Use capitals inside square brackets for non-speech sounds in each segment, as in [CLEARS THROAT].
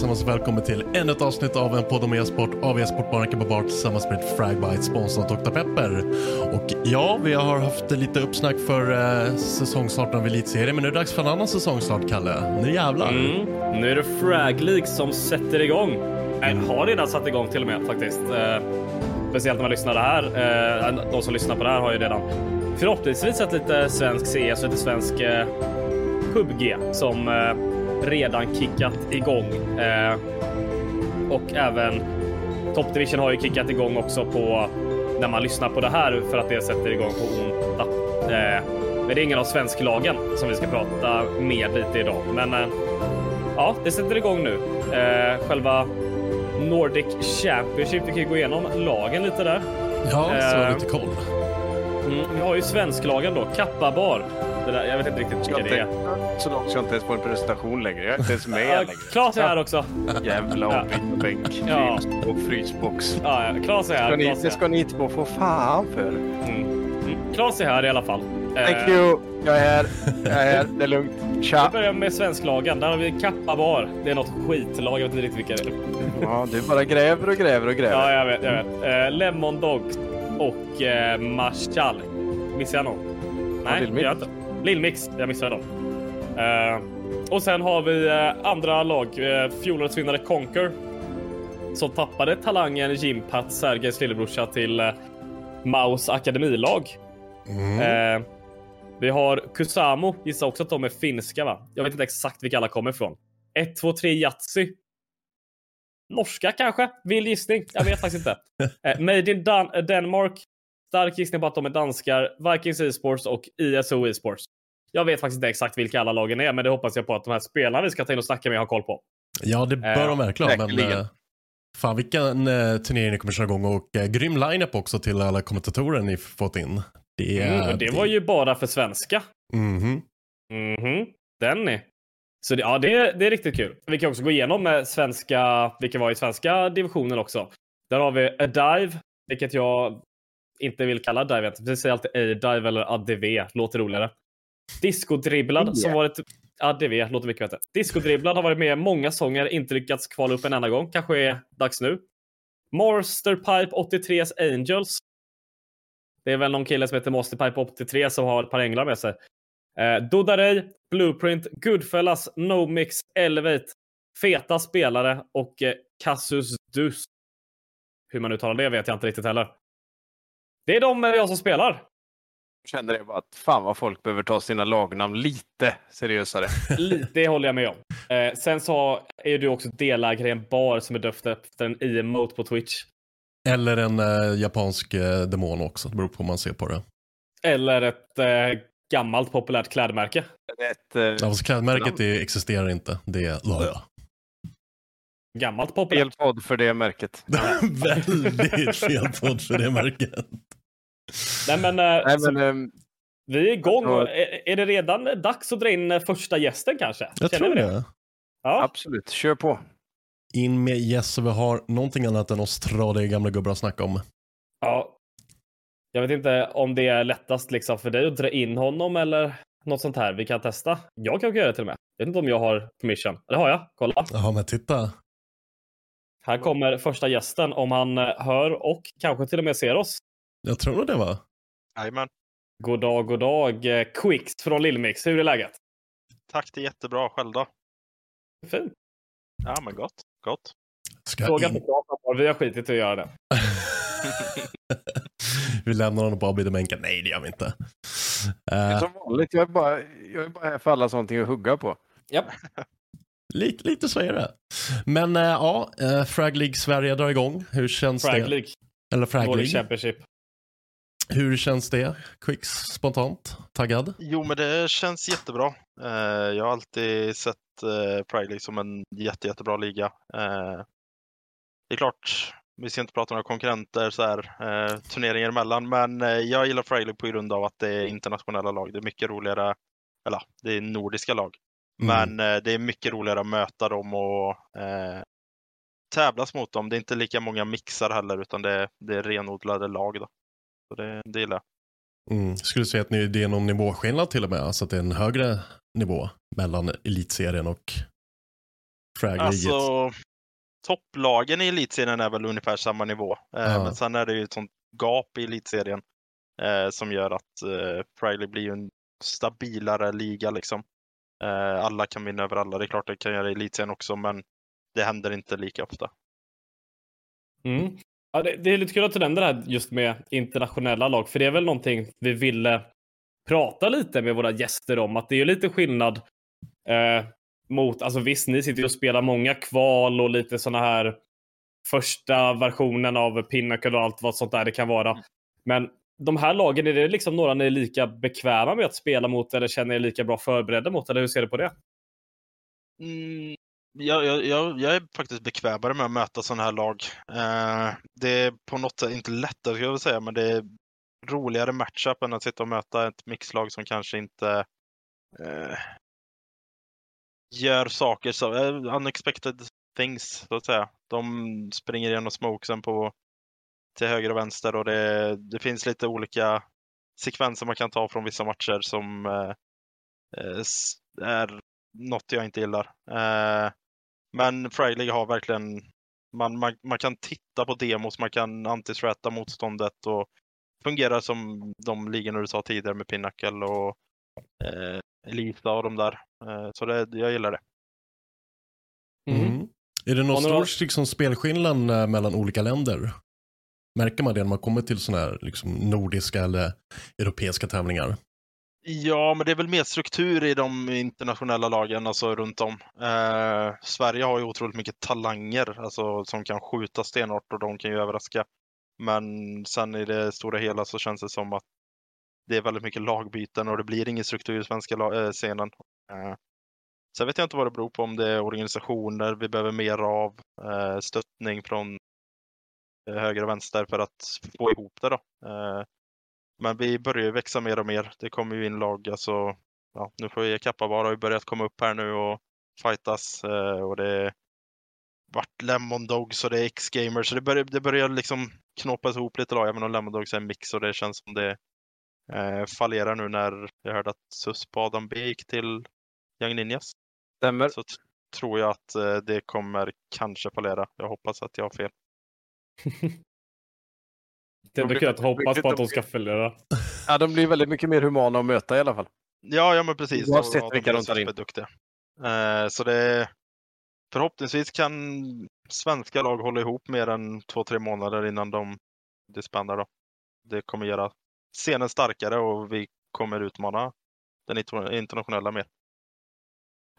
allesammans och välkommen till ännu ett avsnitt av en podd om e-sport av e-sportbaren på Bar tillsammans med Fragbite, sponsrat Dr. Pepper. Och ja, vi har haft lite uppsnack för eh, säsongstarten av Elitserien, men nu är det dags för en annan säsongsstart, Kalle. Nu jävlar. Mm. Nu är det Frag League som sätter igång. Äh, har redan satt igång till och med faktiskt. Eh, speciellt när man lyssnar det här. Eh, de som lyssnar på det här har ju redan förhoppningsvis sett lite svensk CS och lite svensk eh, PubG som eh, redan kickat igång. Eh, och även Top Division har ju kickat igång också på när man lyssnar på det här för att det sätter igång på onsdag. Eh, men det är ingen av svensklagen som vi ska prata med lite idag. Men eh, ja, det sätter igång nu. Eh, själva Nordic Championship. Vi kan ju gå igenom lagen lite där. Ja, så har Eh, lite koll. Mm, vi har ju svensklagen då, Kappa Bar. Det där, jag vet inte riktigt vilka det är. så långt ska jag inte ens få en presentation längre. Jag är inte ens med Ja, längre. Klas är här också. Jävla Ja. ombytbänk, Ja. och frysbox. Ja, Klas är här. Ska ni, det ska ni inte få få fan för. Mm. Mm. Klas är här i alla fall. Thank Eh, you. Jag är här. Jag är här. Det är lugnt. Vi Tja. börjar med svensklagen. Där har vi Kappa Bar. Det är något skitlag. Jag vet inte riktigt vilka det är. Ja, du bara gräver och gräver och gräver. Ja, jag vet. Jag vet. Eh, Lemon Dogs och eh, Marshall. Missar jag någon? Nej, det gör jag inte. Lillmix. Jag missade dem. Eh, och sen har vi eh, andra lag. Eh, Fjolårets vinnare Conquer. Som tappade talangen Jimpat, Sergejs lillebrorsa, till eh, Maus akademilag. Eh, vi har Kusamo, gissar också att de är finska va? Jag vet inte exakt vilka alla kommer ifrån. 1, 2, 3 Yatzy. Norska kanske? Vild gissning. Jag vet faktiskt inte. [LAUGHS] Made in Dan- Denmark. Stark gissning på att de är danskar. Vikings Esports och ISO Esports. Jag vet faktiskt inte exakt vilka alla lagen är, men det hoppas jag på att de här spelarna vi ska ta in och snacka med har koll på. Ja, det bör Eh, de verkligen ha, men eh, fan vilken eh, turnering ni kommer köra igång och eh, grym lineup också till alla kommentatorer ni fått in. Det, Mm, och det var ju bara för svenska. Mhm. Mhm, den är. Så det, ja, det, är- det är riktigt kul. Vi kan också gå igenom med svenska, vilka var i svenska divisionen också. Där har vi A Dive, vilket jag inte vill kalla Dive. Vi säger alltid A-Dive eller ADV, låter roligare. Disco-dribblad som varit ADV, låter mycket bättre. Disco-dribblad har varit med många sånger, inte lyckats kvala upp en enda gång. Kanske är dags nu. Masterpipe 83s Angels. Det är väl någon kille som heter Masterpipe 83 som har ett par änglar med sig. Eh, Dodarey, Blueprint, Goodfellas, No Mix, Elevate, feta spelare och eh, Casus Dus. Hur man uttalar det vet jag inte riktigt heller. Det är de jag som spelar. Kände det bara att fan vad folk behöver ta sina lagnamn lite seriösare. [LAUGHS] Lite, det håller jag med om. Eh, sen så är du också delägare i en bar som är döpt efter en emote på Twitch. Eller en eh, japansk eh, demon också. Det beror på hur man ser på det. Eller ett eh, gammalt populärt klädmärke. Ett, eh, Ja, fast klädmärket det existerar inte. Det är ja. Gammalt populärt. fel podd för det märket. [LAUGHS] Väldigt fel podd för det märket. Nej men, eh, Nej, så men, ehm, vi är igång. tror- Är, är det redan dags att dra in eh, första gästen kanske? Jag Känner tror vi det. Ja. absolut, kör på. In med Yes så vi har någonting annat än oss tradiga gamla gubbar att snacka om. ja. Jag vet inte om det är lättast liksom för dig att dra in honom eller något sånt här. Vi kan testa. Jag kan göra det till och med. Jag vet inte om jag har permission. Det har jag. Kolla. Ja, men titta. Här kommer första gästen om han eh, hör och kanske till och med ser oss. Jag tror nog det va? Jajamän. God dag, god dag. Eh, Quicks från Lillmix. Hur är läget? Tack, det är jättebra. Själv då? Fint. Ja, men gott. Gott. Ska Fråga in... inte klart. Vi har skitit i att göra det. [LAUGHS] vi lämnar honom på avbytarbänken. Nej, det gör vi inte. Det är Uh, som vanligt, jag är, bara, jag är bara här för alla sånt att hugga på. Japp. [LAUGHS] lite, lite så är det. Men eh, ja, uh, Frag League Sverige drar igång. Hur känns Frag det? League. Eller Frag Nordic League. Championship. Hur känns det? Quicks, spontant? Taggad? Jo, men det känns jättebra. Eh, jag har alltid sett uh, Pride League som en jätte, jättebra liga. Eh, det är klart, vi ska inte prata om några konkurrenter så här, eh, turneringar emellan, men eh, jag gillar Pride League på grund av att det är internationella lag. Det är mycket roligare, eller det är nordiska lag. Mm. Men eh, det är mycket roligare att möta dem och eh, tävlas mot dem. Det är inte lika många mixar heller, utan det, det är renodlade lag. Då. Så det, det gillar jag. Mm. Skulle du säga att ni, det är någon nivåskillnad till och med? Alltså att det är en högre nivå mellan elitserien och Frag? Alltså, topplagen i elitserien är väl ungefär samma nivå. Ja. Men sen är det ju ett sånt gap i elitserien eh, som gör att eh, Pride blir en stabilare liga liksom. Eh, alla kan vinna över alla. Det är klart det kan göra i elitserien också, men det händer inte lika ofta. Mm. Ja, det, det är lite kul att du nämner det här just med internationella lag, för det är väl någonting vi ville prata lite med våra gäster om, att det är ju lite skillnad eh, mot, alltså visst, ni sitter och spelar många kval och lite sådana här första versionen av Pinnacle och allt vad sånt där det kan vara. Men de här lagen, är det liksom några ni är lika bekväma med att spela mot eller känner er lika bra förberedda mot? Eller hur ser du på det? Mm, jag, jag, jag, jag är faktiskt bekvämare med att möta sådana här lag. Eh, det är på något sätt inte lättare, skulle jag vilja säga, men det är roligare matchup än att sitta och möta ett mixlag som kanske inte eh, gör saker så eh, unexpected things, så att säga. De springer igenom smokesen på till höger och vänster och det, det finns lite olika sekvenser man kan ta från vissa matcher som eh, eh, är något jag inte gillar. Eh, men League har verkligen, man, man, man kan titta på demos, man kan anti-threata motståndet och fungerar som de ligorna du sa tidigare med Pinnacle och eh, Elita och de där. Eh, så det, jag gillar det. Mm. Är det någon Och några- stor liksom, spelskillnad eh, mellan olika länder? Märker man det när man kommer till sådana här liksom, nordiska eller europeiska tävlingar? Ja, men det är väl mer struktur i de internationella lagen, alltså runt om. Eh, Sverige har ju otroligt mycket talanger, alltså som kan skjuta stenhårt och de kan ju överraska. Men sen i det stora hela så känns det som att det är väldigt mycket lagbyten och det blir ingen struktur i svenska äh, scenen. Eh, sen vet jag inte vad det beror på, om det är organisationer vi behöver mer av, eh, stöttning från höger och vänster för att få ihop det då. Eh, men vi börjar ju växa mer och mer. Det kommer ju in lag, alltså, ja, nu får vi Kappabar har ju börjat komma upp här nu och fightas eh, och det vart Lemon Dogs och det är X-Gamers. Så det börjar, det börjar liksom knåpas ihop lite lag, även om Lemon Dogs är en mix och det känns som det eh, fallerar nu när jag hörde att SUS på Adam B gick till Young Ninjas. Stämmer. Så tror jag att eh, det kommer kanske fallera. Jag hoppas att jag har fel. Det är ändå kul att hoppas på att de ska följa det. Ja, de blir väldigt mycket mer humana att möta i alla fall. Ja, ja men precis. Oavsett Och- och vilka är de tar in. Eh, så det förhoppningsvis kan svenska lag hålla ihop mer än två, tre månader innan de disbandar. Då. Det kommer göra scenen starkare och vi kommer utmana den interna- internationella mer.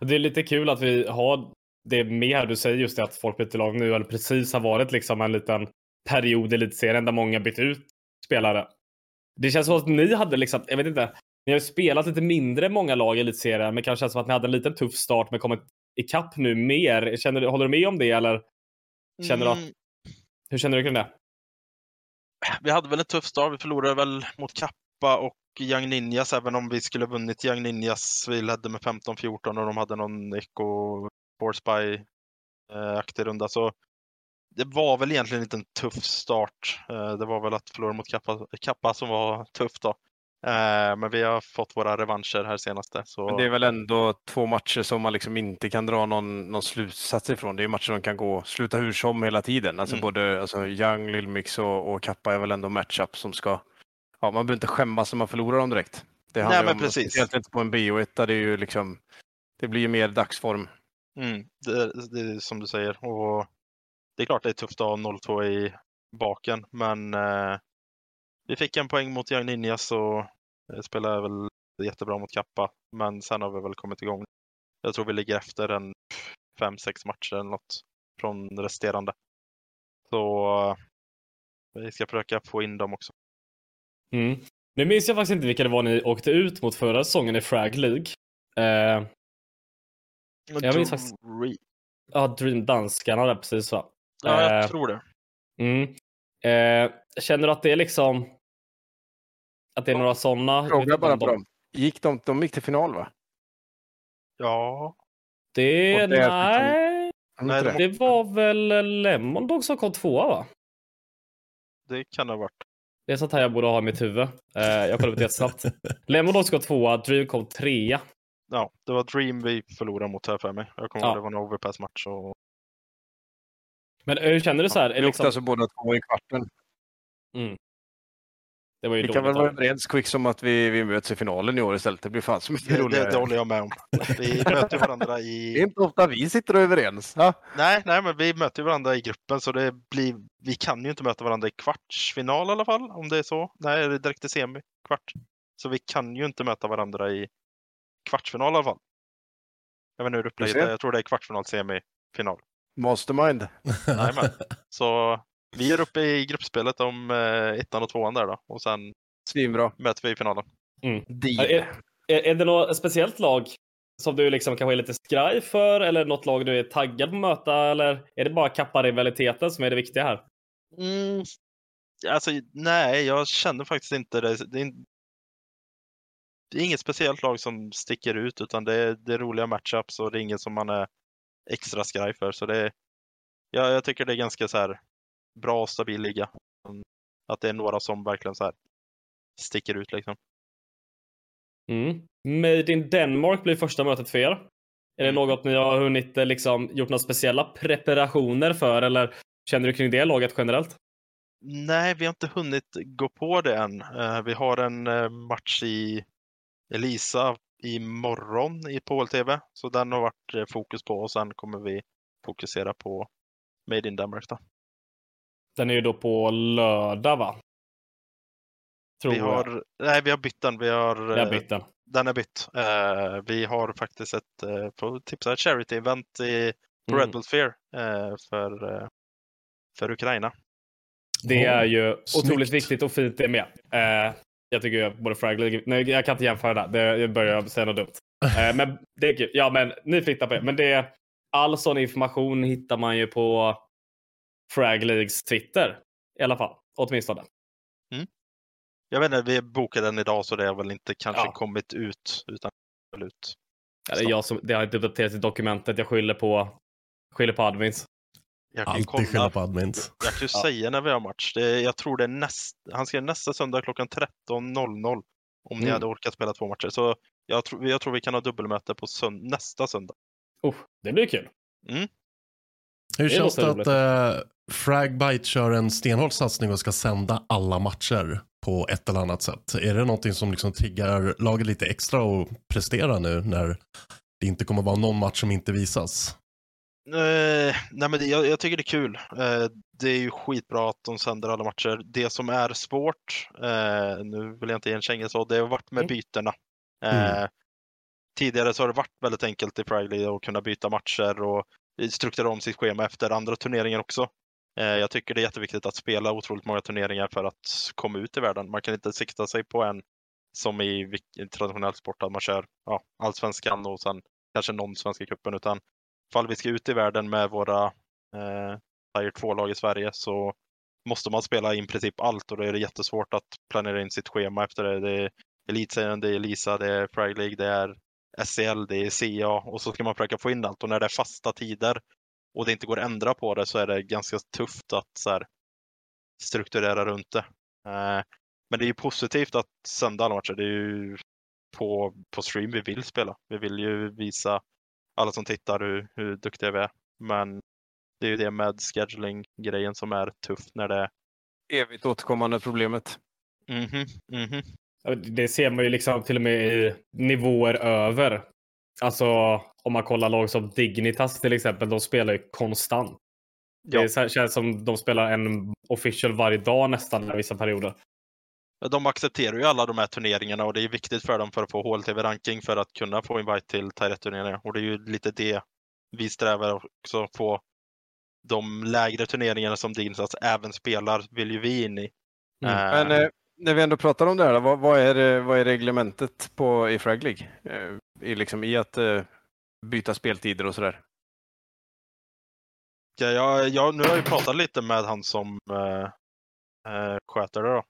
Det är lite kul att vi har det med här. Du säger just det att Folkbildningslag nu eller precis har varit liksom en liten period i elitserien där många bytt ut spelare. Det känns som att ni hade liksom, jag vet inte, ni har ju spelat lite mindre många lag i elitserien, men kanske känns som att ni hade en liten tuff start men kommit ikapp nu mer. Känner, du- håller du med om det eller känner du att, Mm, hur känner du kring det? vi hade väl en tuff start. Vi förlorade väl mot Kappa och Young Ninjas, även om vi skulle vunnit Young Ninjas. Vi ledde med 15-14 och de hade någon Echo Force Spy-aktig runda. Så det var väl egentligen inte en tuff start. Eh, Det var väl att förlora mot Kappa, Kappa som var tufft då. Eh, Men vi har fått våra revanscher här senaste. Så... Men det är väl ändå två matcher som man liksom inte kan dra någon, någon slutsats ifrån. Det är matcher som kan gå sluta hur som hela tiden. Alltså Mm. både alltså Young, Lillmix och, och Kappa är väl ändå matchup som ska... Ja, man behöver inte skämmas när man förlorar dem direkt. Det handlar Nej, men om, precis. Speciellt inte på en BO1 där det är ju liksom... Det blir ju mer dagsform. Mm, det, det är som du säger. Och det är klart det är tufft att ha 0-2 i baken, men eh, vi fick en poäng mot Young Ninjas och eh, spelade väl jättebra mot Kappa. Men sen har vi väl kommit igång. Jag tror vi ligger efter en 5-6 matcher eller något från resterande. Så eh, vi ska försöka få in dem också. Mm. Nu minns jag faktiskt inte vilka det var ni åkte ut mot förra säsongen i Frag League. Eh, jag minns faktiskt- ja, Dream Danskarna där precis va? Ja, jag Eh, tror det. Mm. Eh, känner du att det är liksom att det är några sådana? Fråga bara på dem. Gick de, de gick till final va? Ja, Det, det är nej, Nej, det? det var väl Lemon Dog som kom tvåa va? det kan det ha varit. Det är sånt här jag borde ha i mitt huvud. Eh, jag kollar upp det jättesnabbt. [LAUGHS] Lemon Dog kom tvåa, Dream kom trea. Ja, det var Dream vi förlorade mot här för mig. Jag kommer Ja. ihåg det var en overpass-match. Och... Men hur känner du så här? Är Vi det åkte liksom, alltså båda två i kvarten. det var ju Vi kan väl vara överens Quicks om att vi, vi möts i finalen i år istället. Det blir fan så mycket Det, roligare. det, det håller jag med om. Vi möter varandra [LAUGHS] Det är i... inte ofta vi sitter överens. Ja? Nej, nej, men vi möter ju varandra i gruppen så det blir... Vi kan ju inte möta varandra i kvartsfinal i alla fall, om det är så. Nej, det är direkt i semi, kvart. Så vi kan ju inte möta varandra i kvartsfinal i alla fall. Jag vet inte hur upplägget är. Jag tror det är kvartsfinal, semi, final. Mastermind. [LAUGHS] Jajamän. Så vi är uppe i gruppspelet om eh, ettan och tvåan där då. Och sen Svinbra. möter vi i finalen. Deal. Är, är, är det något speciellt lag som du liksom kanske är lite skraj för eller något lag du är taggad på att möta eller är det bara kapparivaliteten som är det viktiga här? Mm. Alltså, nej, jag känner faktiskt inte det. Det är, in- det är inget speciellt lag som sticker ut, utan det är, det är roliga matchups och det är inget som man är extra skraj för. Så det är, ja, jag tycker det är ganska så här bra och stabil liga. Att det är några som verkligen så här sticker ut liksom. Mm. Made in Denmark blir första mötet för er. Är det Mm. något ni har hunnit eh, liksom, gjort några speciella preparationer för eller känner du kring det laget generellt? Nej, vi har inte hunnit gå på det än. Eh, vi har en eh, match i Elisa imorgon i på HLTV, så den har varit eh, fokus på och sen kommer vi fokusera på Made in Denmark. Då. Den är ju då på lördag va? Tror Vi jag. har, nej, vi har bytt den. Vi har, Jag har eh, bytt den. Den är bytt. Eh, vi har faktiskt ett, får tipsa, ett charity-event i, på Mm. Red Bull Fair eh, för, eh, för Ukraina. Det är ju Snyggt. otroligt viktigt och fint det med. Jag tycker ju både Frag League, nej jag kan inte jämföra det, det jag börjar [LAUGHS] säga något dumt. Eh, men det är kul. Ja men ni hitta på det. Men det, all sån information hittar man ju på Frag Leagues Twitter. I alla fall, åtminstone. Jag vet inte, vi bokade den idag så det har väl inte kanske Ja. kommit ut. Utan ut. Ja, det, är jag som, det har inte uppdaterats i dokumentet, jag skyller på, skyller på admins. Jag kan ju Alltid skylla kolla. på admins. Jag kan ju Ja. säga när vi har match. Det, jag tror det är näst, han skrev nästa söndag klockan 13.00. Om ni Mm. hade orkat spela två matcher. Så jag, tror- jag tror vi kan ha dubbelmöte på sönd- nästa söndag. Oh, det blir kul. Hur Det känns det att uh, Fragbite kör en stenhård satsning och ska sända alla matcher på ett eller annat sätt? Är det någonting som liksom triggar laget lite extra och prestera nu när det inte kommer vara någon match som inte visas? Eh, nej men det, jag, jag tycker det är kul. Eh, det är ju skitbra att de sänder alla matcher. Det som är svårt, eh, nu vill jag inte ge en känga så, det har varit med Mm. bytena. Eh, Mm. Tidigare så har det varit väldigt enkelt i League att kunna byta matcher och strukturera om sitt schema efter andra turneringar också. Jag tycker det är jätteviktigt att spela otroligt många turneringar för att komma ut i världen. Man kan inte sikta sig på en som i traditionell sport, att man kör ja, allsvenskan och sen kanske någon svenska cupen, utan ifall vi ska ut i världen med våra eh, Tier 2-lag i Sverige så måste man spela i princip allt och då är det jättesvårt att planera in sitt schema efter det. Det är Elitserien, det är Elisa, det är Frag League, det är SCL, det är CA och så ska man försöka få in allt och när det är fasta tider och det inte går att ändra på det så är det ganska tufft att så här, strukturera runt det. Eh, men det är ju positivt att sända alla matcher. Det är ju på, på stream vi vill spela. Vi vill ju visa alla som tittar hur, hur duktiga vi är. Men det är ju det med scheduling-grejen som är tufft när det är Evigt återkommande problemet. mhm, mhm. Ja, Det ser man ju liksom till och med i nivåer över. Alltså om man kollar lag som Dignitas till exempel, de spelar ju konstant. Ja. Det känns som de spelar en official varje dag nästan i vissa perioder. De accepterar ju alla de här turneringarna och det är viktigt för dem för att få HLTV-ranking för att kunna få invite till Tier 1-turneringar. Och det är ju lite det vi strävar också på. De lägre turneringarna som Dignitas även spelar vill ju vi in i. Mm. Eh, Men eh, när vi ändå pratar om det här, vad, vad, är, vad är reglementet på, i Frag League? Eh, i, liksom, I att eh, byta speltider och sådär? Ja, jag, jag, nu har jag ju pratat lite med han som sköter det. Då.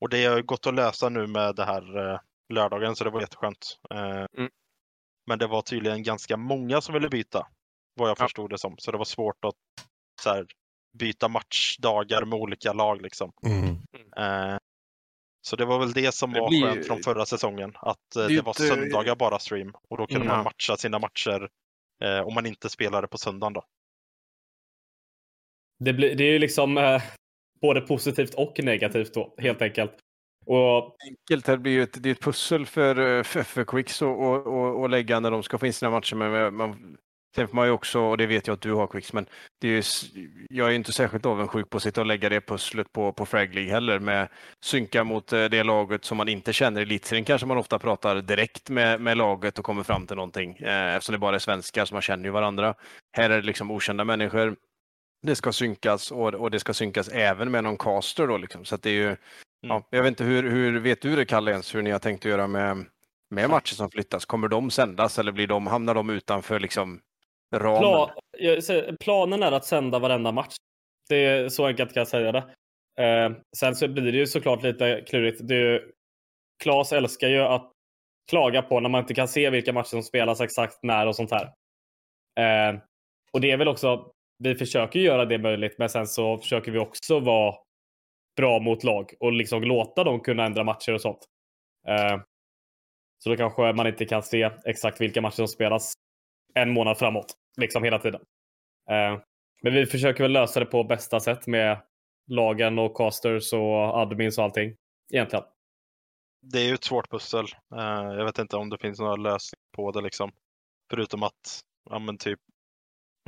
Och det har ju gått att lösa nu med det här eh, lördagen, så det var jätteskönt. Eh, Mm. Men det var tydligen ganska många som ville byta, vad jag Ja. förstod det som. Så det var svårt att så här, byta matchdagar med olika lag. Liksom. Mm. Eh, så det var väl det som Det var blir- skönt från förra säsongen, att eh, Det det, var inte- söndagar bara stream. Och då kunde Mm. man matcha sina matcher eh, om man inte spelade på söndagen. Då. Det, blir, det är ju liksom eh, både positivt och negativt då, helt enkelt. Och Enkelt, det blir ju ett, det är ett pussel för, eh, för, för Quicks att och, och, och lägga när de ska få in sina matcher. Men man, sen får man ju också, och det vet jag att du har Quicks, men det är ju, jag är inte särskilt avundsjuk på att sitta och lägga det pusslet på, på Frag League heller med synka mot eh, det laget som man inte känner i elitserien. Kanske man ofta pratar direkt med, med laget och kommer fram till någonting eh, eftersom det bara är svenskar så man känner ju varandra. Här är det liksom okända människor. Det ska synkas och, och det ska synkas även med någon caster då liksom. Så att det är ju, ja, jag vet inte hur, hur vet du det Kalle ens hur ni har tänkt att göra med, med matcher som flyttas? Kommer de sändas eller blir de, hamnar de utanför liksom ramen? Pla säger, planen är att sända varenda match. Det är så enkelt kan jag säga det. Eh, sen så blir det ju såklart lite klurigt. Det är ju, Klas älskar ju att klaga på när man inte kan se vilka matcher som spelas exakt när och sånt här. Eh, och det är väl också, vi försöker göra det möjligt, men sen så försöker vi också vara bra mot lag och liksom låta dem kunna ändra matcher och sånt. Eh, så då kanske man inte kan se exakt vilka matcher som spelas en månad framåt, liksom hela tiden. Eh, men vi försöker väl lösa det på bästa sätt med lagen och casters och admins och allting. Egentligen. det är ju ett svårt pussel. Eh, jag vet inte om det finns några lösningar på det liksom. Förutom att, ja men typ,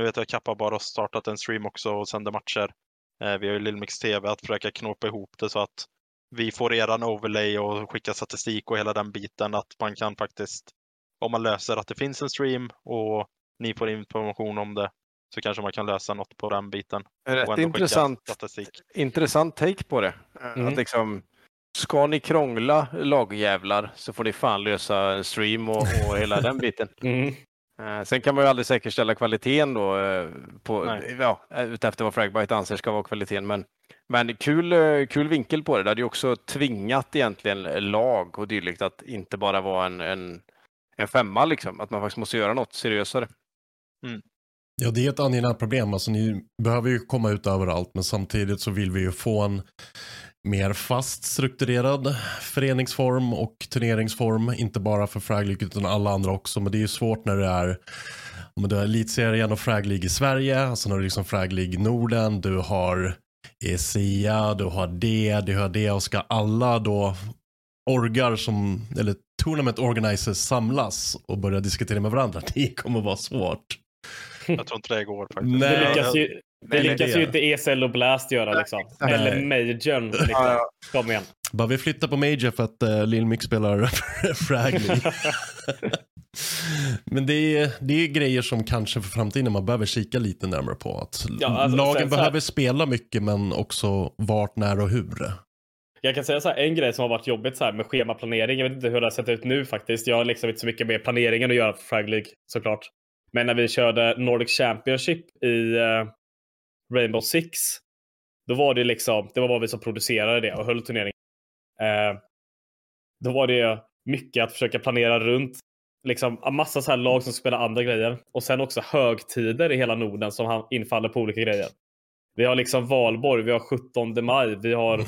nu vet jag att Kappa bara har startat en stream också och sänder matcher. Eh, vi har ju Lillmix TV att försöka knåpa ihop det så att vi får eran overlay och skicka statistik och hela den biten. Att man kan faktiskt, om man löser att det finns en stream och ni får information om det, så kanske man kan lösa något på den biten. Rätt intressant, Statistik. intressant take på det. Mm. Att liksom, ska ni krångla lagjävlar så får ni fan lösa en stream och, och hela den biten. [LAUGHS] Mm. Eh, Sen kan man ju aldrig säkerställa kvaliteten då, eh, på, Nej. ja, utefter vad Fragbite anser ska vara kvaliteten. Men, men kul, eh, kul vinkel på det. Det hade ju också tvingat egentligen lag och dylikt att inte bara vara en, en, en femma, liksom. att man faktiskt måste göra något seriösare. Ja, det är ett angeläget problem. Alltså, ni behöver ju komma ut överallt, men samtidigt så vill vi ju få en mer fast strukturerad föreningsform och turneringsform. Inte bara för Frag League utan alla andra också. Men det är ju svårt när det är om du har Elitserien och Frag League i Sverige. Alltså när du har liksom Frag League Norden, du har ESEA, du har det, du har det och ska alla då orgar som, eller tournament organizers samlas och börja diskutera med varandra. [LAUGHS] Det kommer vara svårt. Jag tror inte det går faktiskt. Nej. Det lyckas ju, Det lyckas det- ju inte ESL och Blast göra liksom. Nej. Eller Majorn. Liksom. Ja, ja. Kom igen. Bara vi flyttar på Major för att uh, Lil Mix spelar [LAUGHS] Fragly. Men det är, det är grejer som kanske för framtiden man behöver kika lite närmare på. Att Ja, alltså, lagen här- behöver spela mycket men också vart, när och hur. Jag kan säga så här, en grej som har varit jobbigt så här med schemaplanering. Jag vet inte hur det har sett ut nu faktiskt. Jag har liksom inte så mycket med planeringen att göra för Frag League såklart. Men när vi körde Nordic Championship i eh, Rainbow Six. Då var det liksom, det var bara vi som producerade det och höll turneringen. Eh, då var det mycket att försöka planera runt liksom en massa så här lag som spelar andra grejer. Och sen också högtider i hela Norden som infaller på olika grejer. Vi har liksom valborg, vi har 17 maj, vi har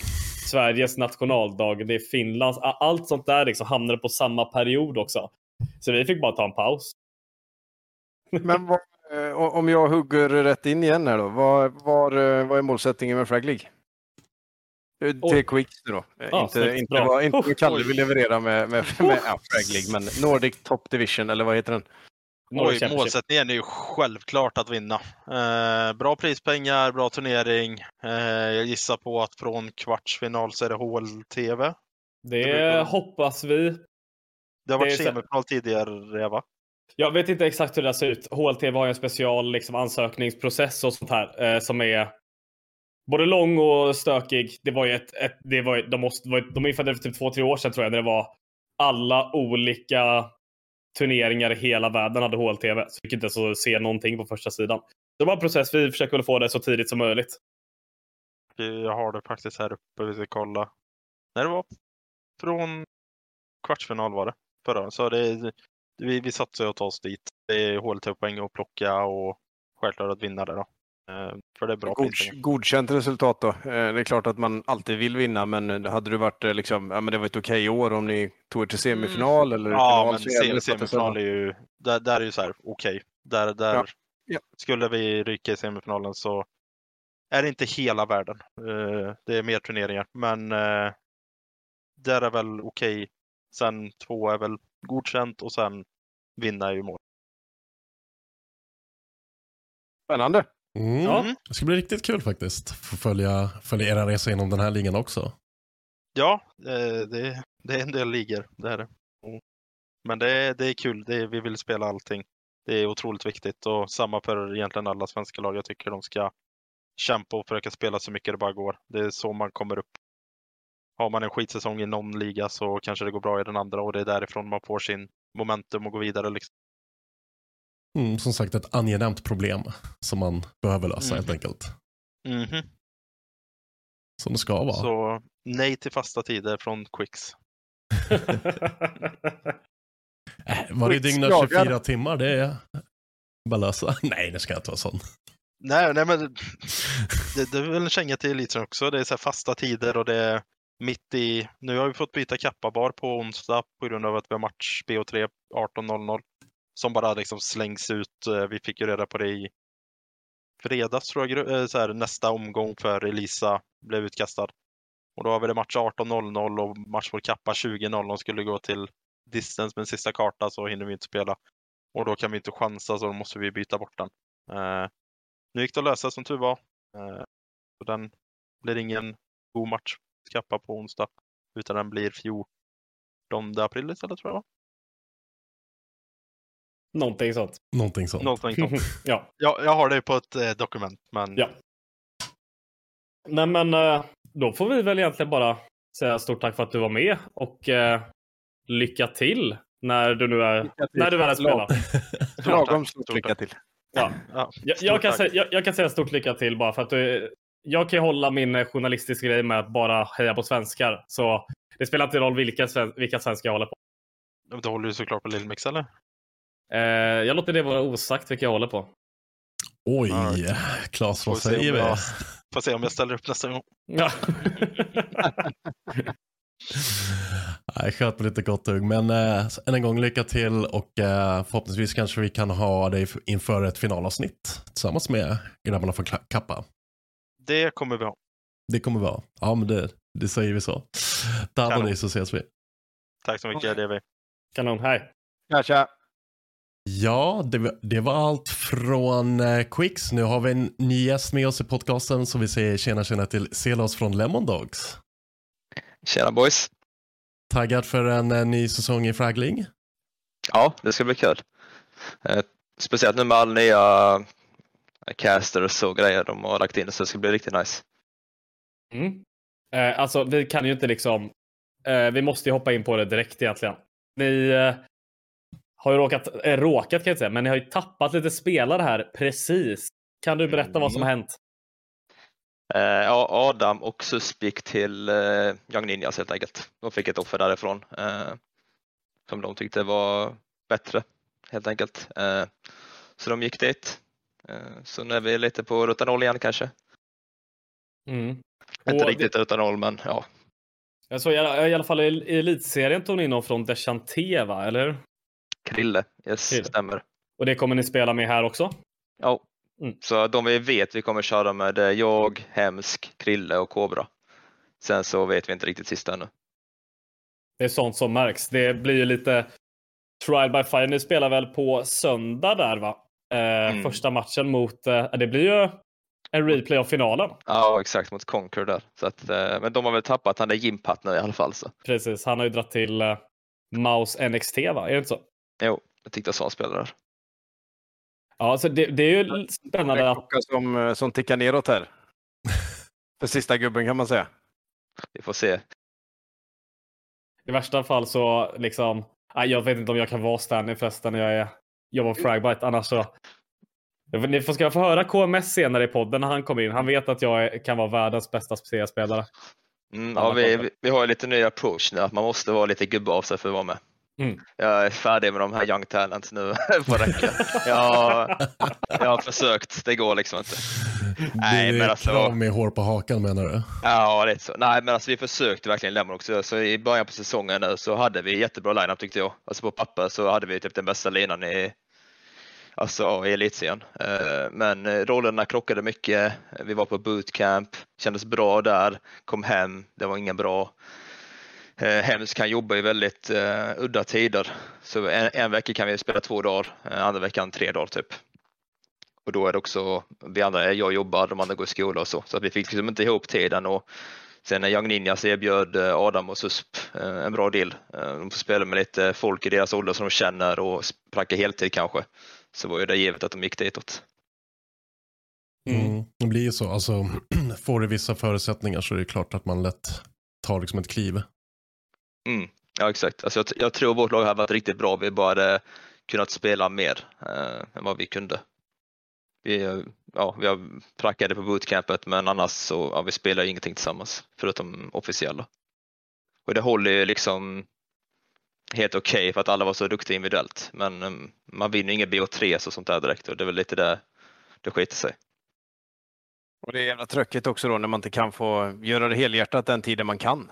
Sveriges nationaldag, det är Finlands. Allt sånt där liksom hamnade på samma period också. Så vi fick bara ta en paus. Men vad, om jag hugger rätt in igen här då. Vad, var, eh, vad är målsättningen med Frag League? Eh, Oj. Quicks då. Eh, Ja, inte, snyggt, inte, vad, inte Oh, vad Kalle vill leverera med, med, med ja, Frag League, men Nordic Top Division, eller vad heter den? Oj, målsättningen är ju självklart att vinna. Eh, bra prispengar, bra turnering. Eh, jag gissar på att från kvartsfinal så är det HL-TV. Det hoppas vi. Det har varit Det semifinal tidigare, va? Jag vet inte exakt hur det ser ut. HLTV har ju en special liksom, ansökningsprocess och sånt här eh, som är både lång och stökig. Det var ju ett, ett det var, ju- de, måste, var, de införde det för typ två, tre år sedan tror jag, när det var alla olika turneringar i hela världen hade HLTV. Så vi fick inte ens se någonting på första sidan. Det var en process. Vi försöker väl få det så tidigt som möjligt. Jag har det faktiskt här uppe, vi ska kolla. När det var från kvartsfinal var det förra året. Så det, vi, vi satsar att ta oss dit. Det är HLT-poäng att plocka och självklart att vinna det då. Eh, För det är bra God, godkänt resultat då. Eh, Det är klart att man alltid vill vinna, men hade det varit eh, liksom, ja men det var ett okej år om ni tog er till semifinal eller Mm. Ja, final men så gäller sem- det för att det ska- semifinal är ju, där, där är ju så här, okej. Där, där Ja. Ja. skulle vi ryka i semifinalen så är det inte hela världen. Det är mer turneringar, men där är väl okej. Sen två är väl godkänt och sen vinna är ju mål. Spännande. Mm. Ja. Mm. Det ska bli riktigt kul faktiskt. Få följa, följa era resa inom den här ligan också. Ja, eh, det, det är en del ligor, det är det. Mm. Men det är, det är kul, det vi vill spela allting. Det är otroligt viktigt och samma för egentligen alla svenska lag. Jag tycker de ska kämpa och försöka spela så mycket det bara går. Det är så man kommer upp. Har man en skitsäsong i någon liga så kanske det går bra i den andra och det är därifrån man får sin momentum och går vidare. Liksom. Mm, som sagt ett angenämt problem som man behöver lösa Mm. helt enkelt. Mhm. Som det ska vara. Så nej till fasta tider från Quicks. [LAUGHS] Äh, varje dygn är dagar. 24 timmar, det är bara lösa. [LAUGHS] Nej, det ska inte vara sån. Nej, nej men det, det är väl en känga till Elitserien också. Det är så här fasta tider och det är mitt i... Nu har vi fått byta kappabar på onsdag på grund av att vi har match BO3 18.00 som bara liksom slängs ut. Eh, vi fick ju reda på det i fredags tror jag, eh, så här, nästa omgång för Elisa blev utkastad. Och då har vi det match 18.00 och match mot kappa 20.00 skulle gå till distance med en sista karta så hinner vi inte spela. Och då kan vi inte chansa så då måste vi byta bort den. Eh, nu gick det att lösa som tur var. Eh, så den blir ingen god match kappa på onsdag. Utan den blir 14 april istället tror jag. va? Någonting sånt. Någonting sånt. Någonting sånt. [LAUGHS] ja. jag, jag har det på ett eh, dokument. Men Ja. Nej men eh, då får vi väl egentligen bara säga stort tack för att du var med och eh, lycka till när du nu är, när du väl är spelar. Lagom stort lycka till. Ja. ja, Jag, stort jag, kan säga, jag, jag kan säga stort lycka till bara för att du, jag kan ju hålla min eh, journalistiska grej med att bara heja på svenskar. Så det spelar inte roll vilka, sven- vilka svenskar jag håller på. Du håller ju såklart på Lillmix eller? Eh, jag låter det vara osagt vilka jag håller på. Oj, Ja. Claes, vad säger vi? jag- Får se om jag ställer upp nästa gång. Ja. [LAUGHS] Nej, sköt med lite gott hugg. Men äh, än en gång lycka till och äh, förhoppningsvis kanske vi kan ha dig inför ett finalavsnitt tillsammans med grabbarna från Kappa. Det kommer vi ha. Det kommer vara. Ja, men det, det säger vi så. Ta hand om dig så ses vi. Tack så mycket, DV. Kanon, hej. Tja, tja. Ja, det, var- det var allt från eh, Quicks. Nu har vi en ny gäst med oss i podcasten så vi säger tjena tjena till Selas från Lemon Dogs. Tjena boys. Taggad för en eh, ny säsong i Frag League? Ja, det ska bli kul. Eh, speciellt nu med alla nya casters och grejer de har lagt in så det ska bli riktigt nice. Mm. Eh, alltså, vi kan ju inte liksom... Eh, vi måste ju hoppa in på det direkt egentligen. Ni eh, har ju råkat, eh, råkat kan jag säga, men ni har ju tappat lite spelare här precis. Kan du berätta vad som har hänt? Eh, ja, Adam och Susp gick till eh, Young Ninjas helt enkelt. De fick ett offer därifrån eh, som de tyckte var bättre helt enkelt. Eh, så de gick dit. Eh, så nu är vi lite på rutanol igen kanske. Mm. Inte riktigt rutanol men ja. Jag såg i alla, fall i, elitserien tog ni någon från Deschanté, va? Eller? Krille, yes, Krille. stämmer. Och det kommer ni spela med här också? Ja, Mm. så de vi vet vi kommer köra med det är jag, Hemsk, Krille och Kobra. Sen så vet vi inte riktigt sista ännu. Det är sånt som märks. Det blir ju lite trial by fire. Ni spelar väl på söndag där, va? Eh, Mm. Första matchen mot... Eh, det blir ju en replay av finalen. Ja, exakt mot Conquer där. Så att, eh, men de har väl tappat han är Jimpat nu i alla fall. Så. Precis. Han har ju dragit till eh, Mouse NXT, va? Är det inte så? Jo, jag tyckte jag sa han spelade där. Ja, så det, det är ju spännande En att... klocka som, eh, som tickar neråt här. [LAUGHS] För sista gubben kan man säga. Vi får se. I värsta fall så liksom... Jag vet inte om jag kan vara stanley förresten när jag är... Jag var fragbite. Annars så... Ni får ska få höra KMS senare i podden när han kommer in. Han vet att jag kan vara världens bästa CS-spelare. Mm, ja, vi, vi, vi har lite ny approach nu, att man måste vara lite gubbe av sig för att vara med. Mm. Jag är färdig med de här young talent nu. [LAUGHS] får räcka. Jag, jag har försökt, det går liksom inte. Nej, det är men alltså- krav med hår på hakan menar du? Ja, det är så. Nej, men alltså vi försökte verkligen lämna också. Så i början på säsongen nu så hade vi jättebra lineup tyckte jag. Alltså på papper så hade vi typ den bästa linan i, alltså, ja, i elitserien. Eh, men eh, rollerna krockade mycket. Vi var på bootcamp, kändes bra där, kom hem, det var inga bra. Eh, hemskt kan jobba i väldigt udda tider. Så en, en vecka kan vi spela två dagar, andra veckan tre dagar typ. Och då är det också, vi andra, jag jobbar, de andra går i skola och så. Så att vi fick liksom inte ihop tiden. Och sen när Young Ninjas erbjöd Adam och Susp en bra deal. De får spela med lite folk i deras ålder som de känner och pracka heltid kanske. Så var ju det givet att de gick ditåt. Mm. Det blir ju så. Alltså, [CLEARS THROAT] får du vissa förutsättningar så är det klart att man lätt tar liksom ett kliv. Mm. Ja exakt. Alltså jag, jag tror vårt lag har varit riktigt bra. Vi bara hade kunnat spela mer eh, än vad vi kunde. Vi, ja, vi har prackade på bootcampet men annars så ja, vi spelar ingenting tillsammans förutom officiella. Och det håller ju liksom helt okej för att alla var så duktiga individuellt. Men um, man vinner inga BO3 och sånt där direkt och det är väl lite där det skiter sig. Och det är jävla tråkigt också då när man inte kan få göra det helhjärtat den tiden man kan.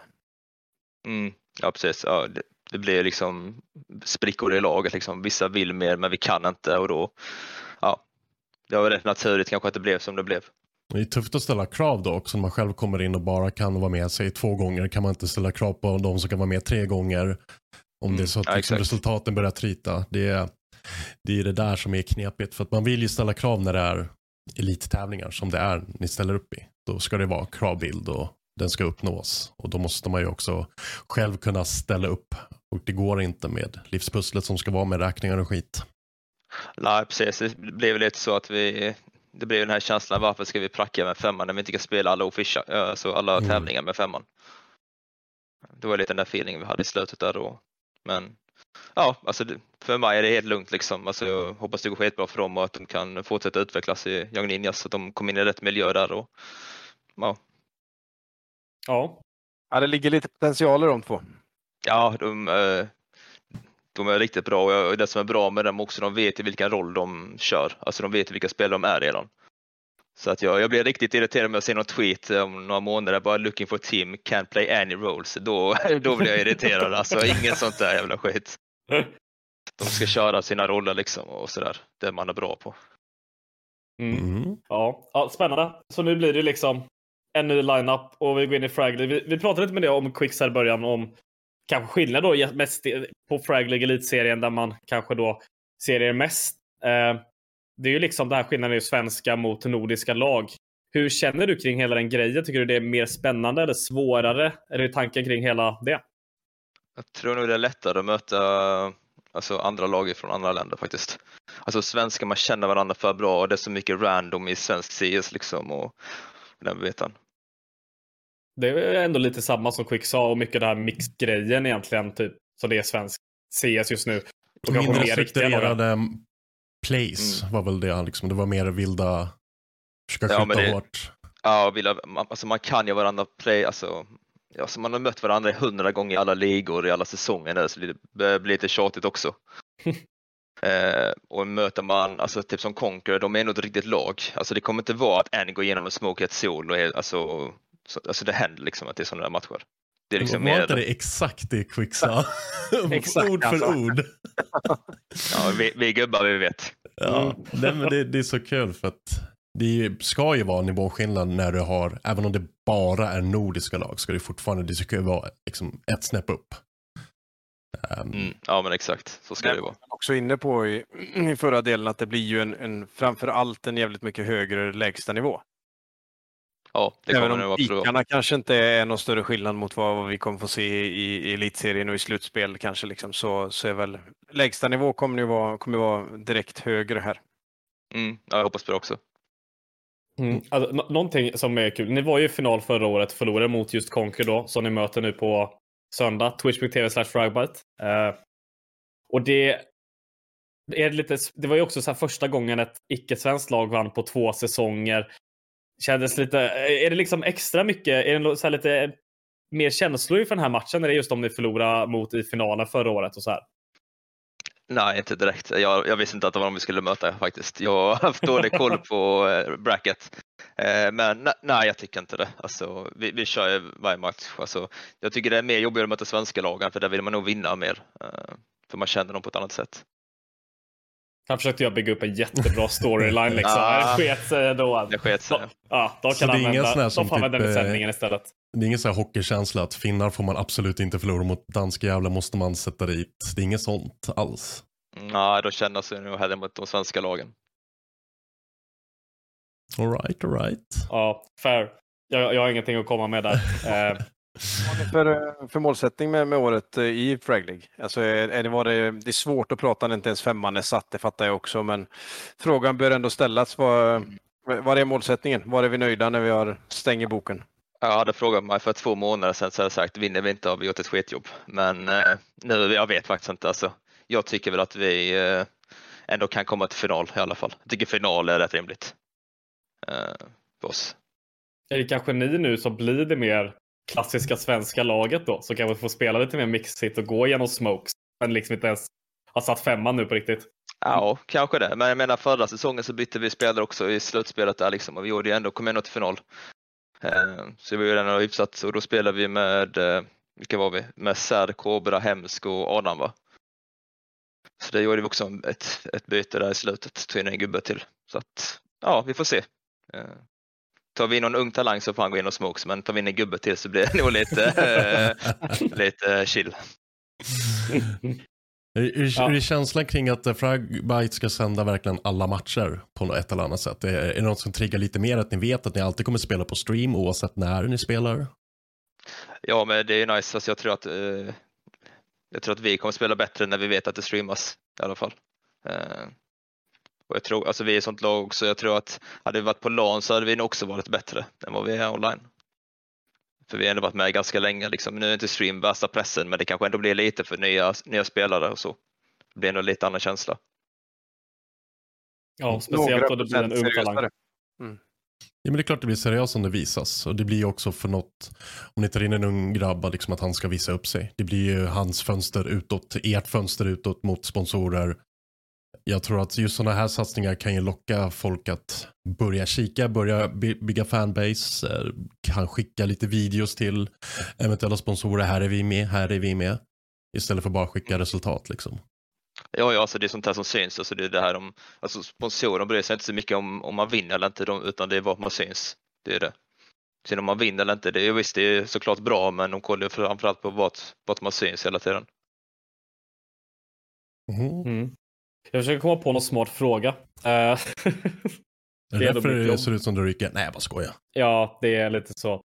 Mm, ja precis, ja, det, det blir liksom sprickor i laget. Liksom. Vissa vill mer men vi kan inte och då, ja, det var rätt naturligt kanske att det blev som det blev. Det är tufft att ställa krav då också när man själv kommer in och bara kan vara med sig två gånger. Kan man inte ställa krav på de som kan vara med tre gånger. Om det är så att ja, liksom exakt. resultaten börjar trita. Det är, det är det där som är knepigt. För att man vill ju ställa krav när det är elittävlingar som det är ni ställer upp i. Då ska det vara kravbild och den ska uppnås. Och då måste man ju också själv kunna ställa upp. Och det går inte med livspusslet som ska vara med räkningar och skit. Nej precis, det blev lite så att vi, det blev den här känslan varför ska vi pracka med femman när vi inte kan spela alla official, alltså alla Mm. tävlingar med femman. Det var lite den där feelingen vi hade i slutet där då. Men ja, alltså för mig är det helt lugnt liksom. Alltså, jag hoppas det går skitbra för dem och att de kan fortsätta utvecklas i Young Ninjas så att de kommer in i rätt miljö där och ja, Ja. Ja, det ligger lite potential i de två. Ja, de, eh, de är riktigt bra och det som är bra med dem också, de vet i vilken roll de kör. Alltså de vet vilka spelare de är redan. Så att jag, jag blev riktigt irriterad med att se någon tweet om några månader, bara looking for team, can't play any roles. Då, [LAUGHS] då blir jag irriterad. Alltså inget sånt där jävla skit. De ska köra sina roller liksom och sådär, det man är bra på. Mm. Mm. Ja. ja, spännande. Så nu blir det liksom en ny lineup och vi går in i Frag League. Vi, vi pratade lite med det om Quicks här i början om kanske skillnad då mest på Frag League Elitserien där man kanske då serier mest. Eh, det är ju liksom det här skillnaden är svenska mot nordiska lag. Hur känner du kring hela den grejen? Tycker du det är mer spännande eller svårare? Är det tanken kring hela det? Jag tror nog det är lättare att möta alltså, andra lag från andra länder faktiskt. Alltså svenskar, man känner varandra för bra och det är så mycket random i svensk CS liksom och den biten. Det är ändå lite samma som Quick sa och mycket den här mixgrejen egentligen, typ, som det är svensk CS just nu. Mindre mer strukturerade plays var väl det liksom. Det var mer vilda, försöka Ja, skjuta det- hårt. Ja, och vilja, man, alltså man kan ju varandra play, alltså, ja, så man har mött varandra hundra gånger i alla ligor i alla säsonger nu, så det börjar bli lite tjatigt också. [LAUGHS] eh, och möter man, alltså typ som Conquer, de är nog ett riktigt lag. Alltså det kommer inte vara att en går igenom en smoke ett sol och är, alltså, så, alltså det händer liksom att det är sådana där matcher. Det är liksom var mer, inte det exakt det Quick sa? [LAUGHS] [LAUGHS] Exakt, ord för alltså. ord. Ja, vi, vi gubbar vi vet. Ja, nej, men det, det är så kul för att det ska ju vara nivåskillnad när du har, även om det bara är nordiska lag, ska det fortfarande, det ska ju vara liksom ett snäpp upp. Ehm, Mm, ja men exakt, så ska det vara. också inne på i, i förra delen att det blir ju en, en framför allt en jävligt mycket högre lägsta nivå. Ja, det Även om pikarna kanske inte är någon större skillnad mot vad, vi kommer få se i, i elitserien och i slutspel kanske liksom, så, så är väl lägsta nivå kommer ju vara, kommer vara direkt högre här. Mm, ja, jag hoppas på det också. Mm. Alltså, nå- någonting som är kul. Ni var ju i final förra året, förlorade mot just Conquer då, som ni möter nu på söndag. Twitch.tv slash fragbite. Eh, och det är lite, det var ju också så här första gången ett icke-svenskt lag vann på två säsonger. Kändes lite, eh, är det liksom extra mycket, är det så här lite mer känslor inför den här matchen? Är det just om ni förlorade mot i finalen förra året och så här? Nej, inte direkt. Jag, jag visste inte att det var de vi skulle möta faktiskt. Jag har haft dålig koll på eh, bracket. Eh, men nej, jag tycker inte det. Alltså, vi, vi kör ju varje match. Alltså, jag tycker det är mer jobbigare att möta svenska lagen för där vill man nog vinna mer. För man känner dem på ett annat sätt. Här försökte jag bygga upp en jättebra storyline liksom. [LAUGHS] Det sket sig då. Det sket sig. Då- Ja, de Så kan det är ingen använda, sån här de får använda typ, den i eh, sändningen istället. Det är ingen så här hockeykänsla att finnar får man absolut inte förlora mot danska jävlar måste man sätta dit. Det är inget sånt alls. Nej, då känner sig nog hellre mot de svenska lagen. Alright, alright. Ja, fair. Jag, jag har ingenting att komma med där. [LAUGHS] Eh, För, eh, för målsättning med, med året eh, i Frag League? Alltså är, är det, var det, det är svårt att prata när inte ens femman är satt, det fattar jag också, men frågan bör ändå ställas. Vad, vad är målsättningen? Var är vi nöjda när vi har stänger boken? Jag hade frågat mig för två månader sedan så hade jag sagt vinner vi inte har vi gjort ett skitjobb. Men eh, nu, jag vet faktiskt inte. Alltså, jag tycker väl att vi eh, ändå kan komma till final i alla fall. Jag tycker final är rätt rimligt. Eh, för oss. är det kanske ni nu som blir det mer klassiska svenska laget då? Så kanske får spela lite mer mixigt och gå igenom smokes. Men liksom inte ens har satt femman nu på riktigt. Ja, kanske det. Men jag menar förra säsongen så bytte vi spelare också i slutspelet där liksom och vi gjorde ju ändå, kom ändå till final. Eh, så vi gjorde ändå hyfsat och då spelade vi med, eh, vilka var vi? Med Sär, Kobra, Hemsk och Adam va? Så det gjorde vi också ett, ett byte där i slutet, tog in en gubbe till. Så att, ja, vi får se. Eh, Tar vi in någon ung talang så får han gå in och smokes, men tar vi in en gubbe till så blir det nog lite, [LAUGHS] lite chill. Är, Ja. är känslan kring att Fragbite ska sända verkligen alla matcher på något- ett eller annat sätt? Är, är det något som triggar lite mer att ni vet att ni alltid kommer spela på stream oavsett när ni spelar? Ja, men det är nice. Alltså, jag, tror att, eh, jag tror att vi kommer spela bättre när vi vet att det streamas i alla fall. Eh, och jag tror, alltså, vi är ett sånt lag så jag tror att hade vi varit på LAN så hade vi nog också varit bättre än vad vi är online. För vi har ändå varit med ganska länge. Liksom. Nu är inte stream värsta pressen, men det kanske ändå blir lite för nya, nya spelare och så. Det blir ändå lite annan känsla. Ja, speciellt om det blir en ung talang. seriösare. Ja men det är klart det blir seriöst om det visas. Och det blir ju också för något, om ni tar in en ung grabb, liksom att han ska visa upp sig. Det blir ju hans fönster utåt, ert fönster utåt mot sponsorer. Jag tror att just sådana här satsningar kan ju locka folk att börja kika, börja by- bygga fanbase, eh, kan skicka lite videos till eventuella sponsorer. Här är vi med, här är vi med. Istället för bara skicka resultat liksom. Ja, ja, alltså det är sånt här som syns. Alltså det är det här om, alltså sponsorer bryr sig inte så mycket om, om man vinner eller inte, utan det är vad man syns. Det är det. Sen om man vinner eller inte, det är, visst det är såklart bra, men de kollar ju framförallt på vart, vart man syns hela tiden. Mhm. Mm. Jag försöker komma på någon smart fråga. [LAUGHS] Är det är därför det ser ut som du rycker? Nej, jag bara skojar. ja, det är lite så.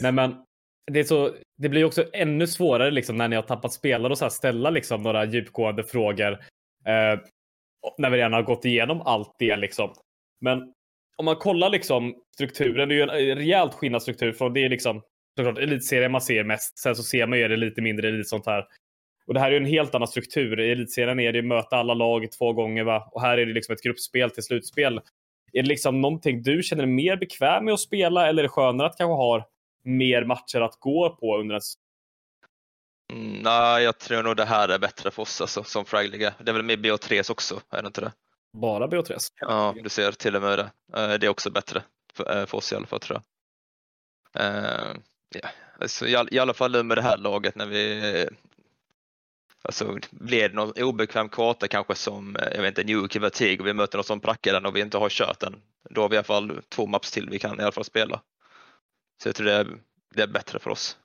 Nej, men det, så, det blir också ännu svårare liksom, när ni har tappat spelare och så här, ställa liksom, några djupgående frågor. Eh, när vi redan har gått igenom allt det. Liksom. Men om man kollar liksom, strukturen, det är ju en rejält skillnad struktur från det är liksom såklart elitserien man ser mest. Sen så ser man ju det lite mindre elit sånt här. Och det här är en helt annan struktur. I elitserien är det möta alla lag två gånger va? och här är det liksom ett gruppspel till slutspel. Är det liksom någonting du känner dig mer bekväm med att spela eller är det skönare att kanske ha mer matcher att gå på under en... Mm, nej, jag tror nog det här är bättre för oss alltså, som fragliga. Det är väl med BO3 också, är det inte det? Bara BO3? Ja, du ser till och med det. Eh, Det är också bättre för, eh, för oss i alla fall tror jag. Eh, Ja, alltså, i, all, I alla fall nu med det här laget när vi Alltså blir det någon obekväm karta kanske som, eh, jag vet inte, Newk Tig och vi möter någon som prackar den och vi inte har kört den. Då har vi i alla fall två maps till vi kan i alla fall spela. Så jag tror det är, det är bättre för oss.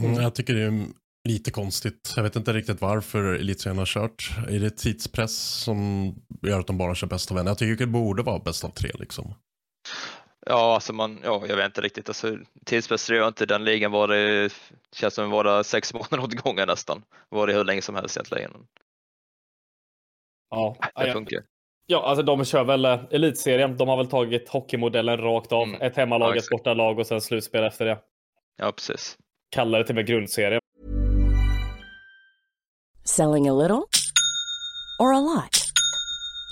Mm, jag tycker det är lite konstigt. Jag vet inte riktigt varför elitserien har kört. Är det tidspress som gör att de bara kör bäst av en? Jag tycker det borde vara bäst av tre liksom. Ja, alltså man, ja, jag vet inte riktigt. Alltså, tidspress tror jag inte den ligan var det, känns som det var sex [LAUGHS] månader åt gången nästan. Var det hur länge som helst egentligen. Ja, Det ja, funkar. ja, alltså de kör väl eh, elitserien. De har väl tagit hockeymodellen rakt av. Mm. Ett hemmalag, Ja, ett bortalag och sen slutspel efter det. Ja, precis. Kallar det till och med grundserie. Selling a little or a lot?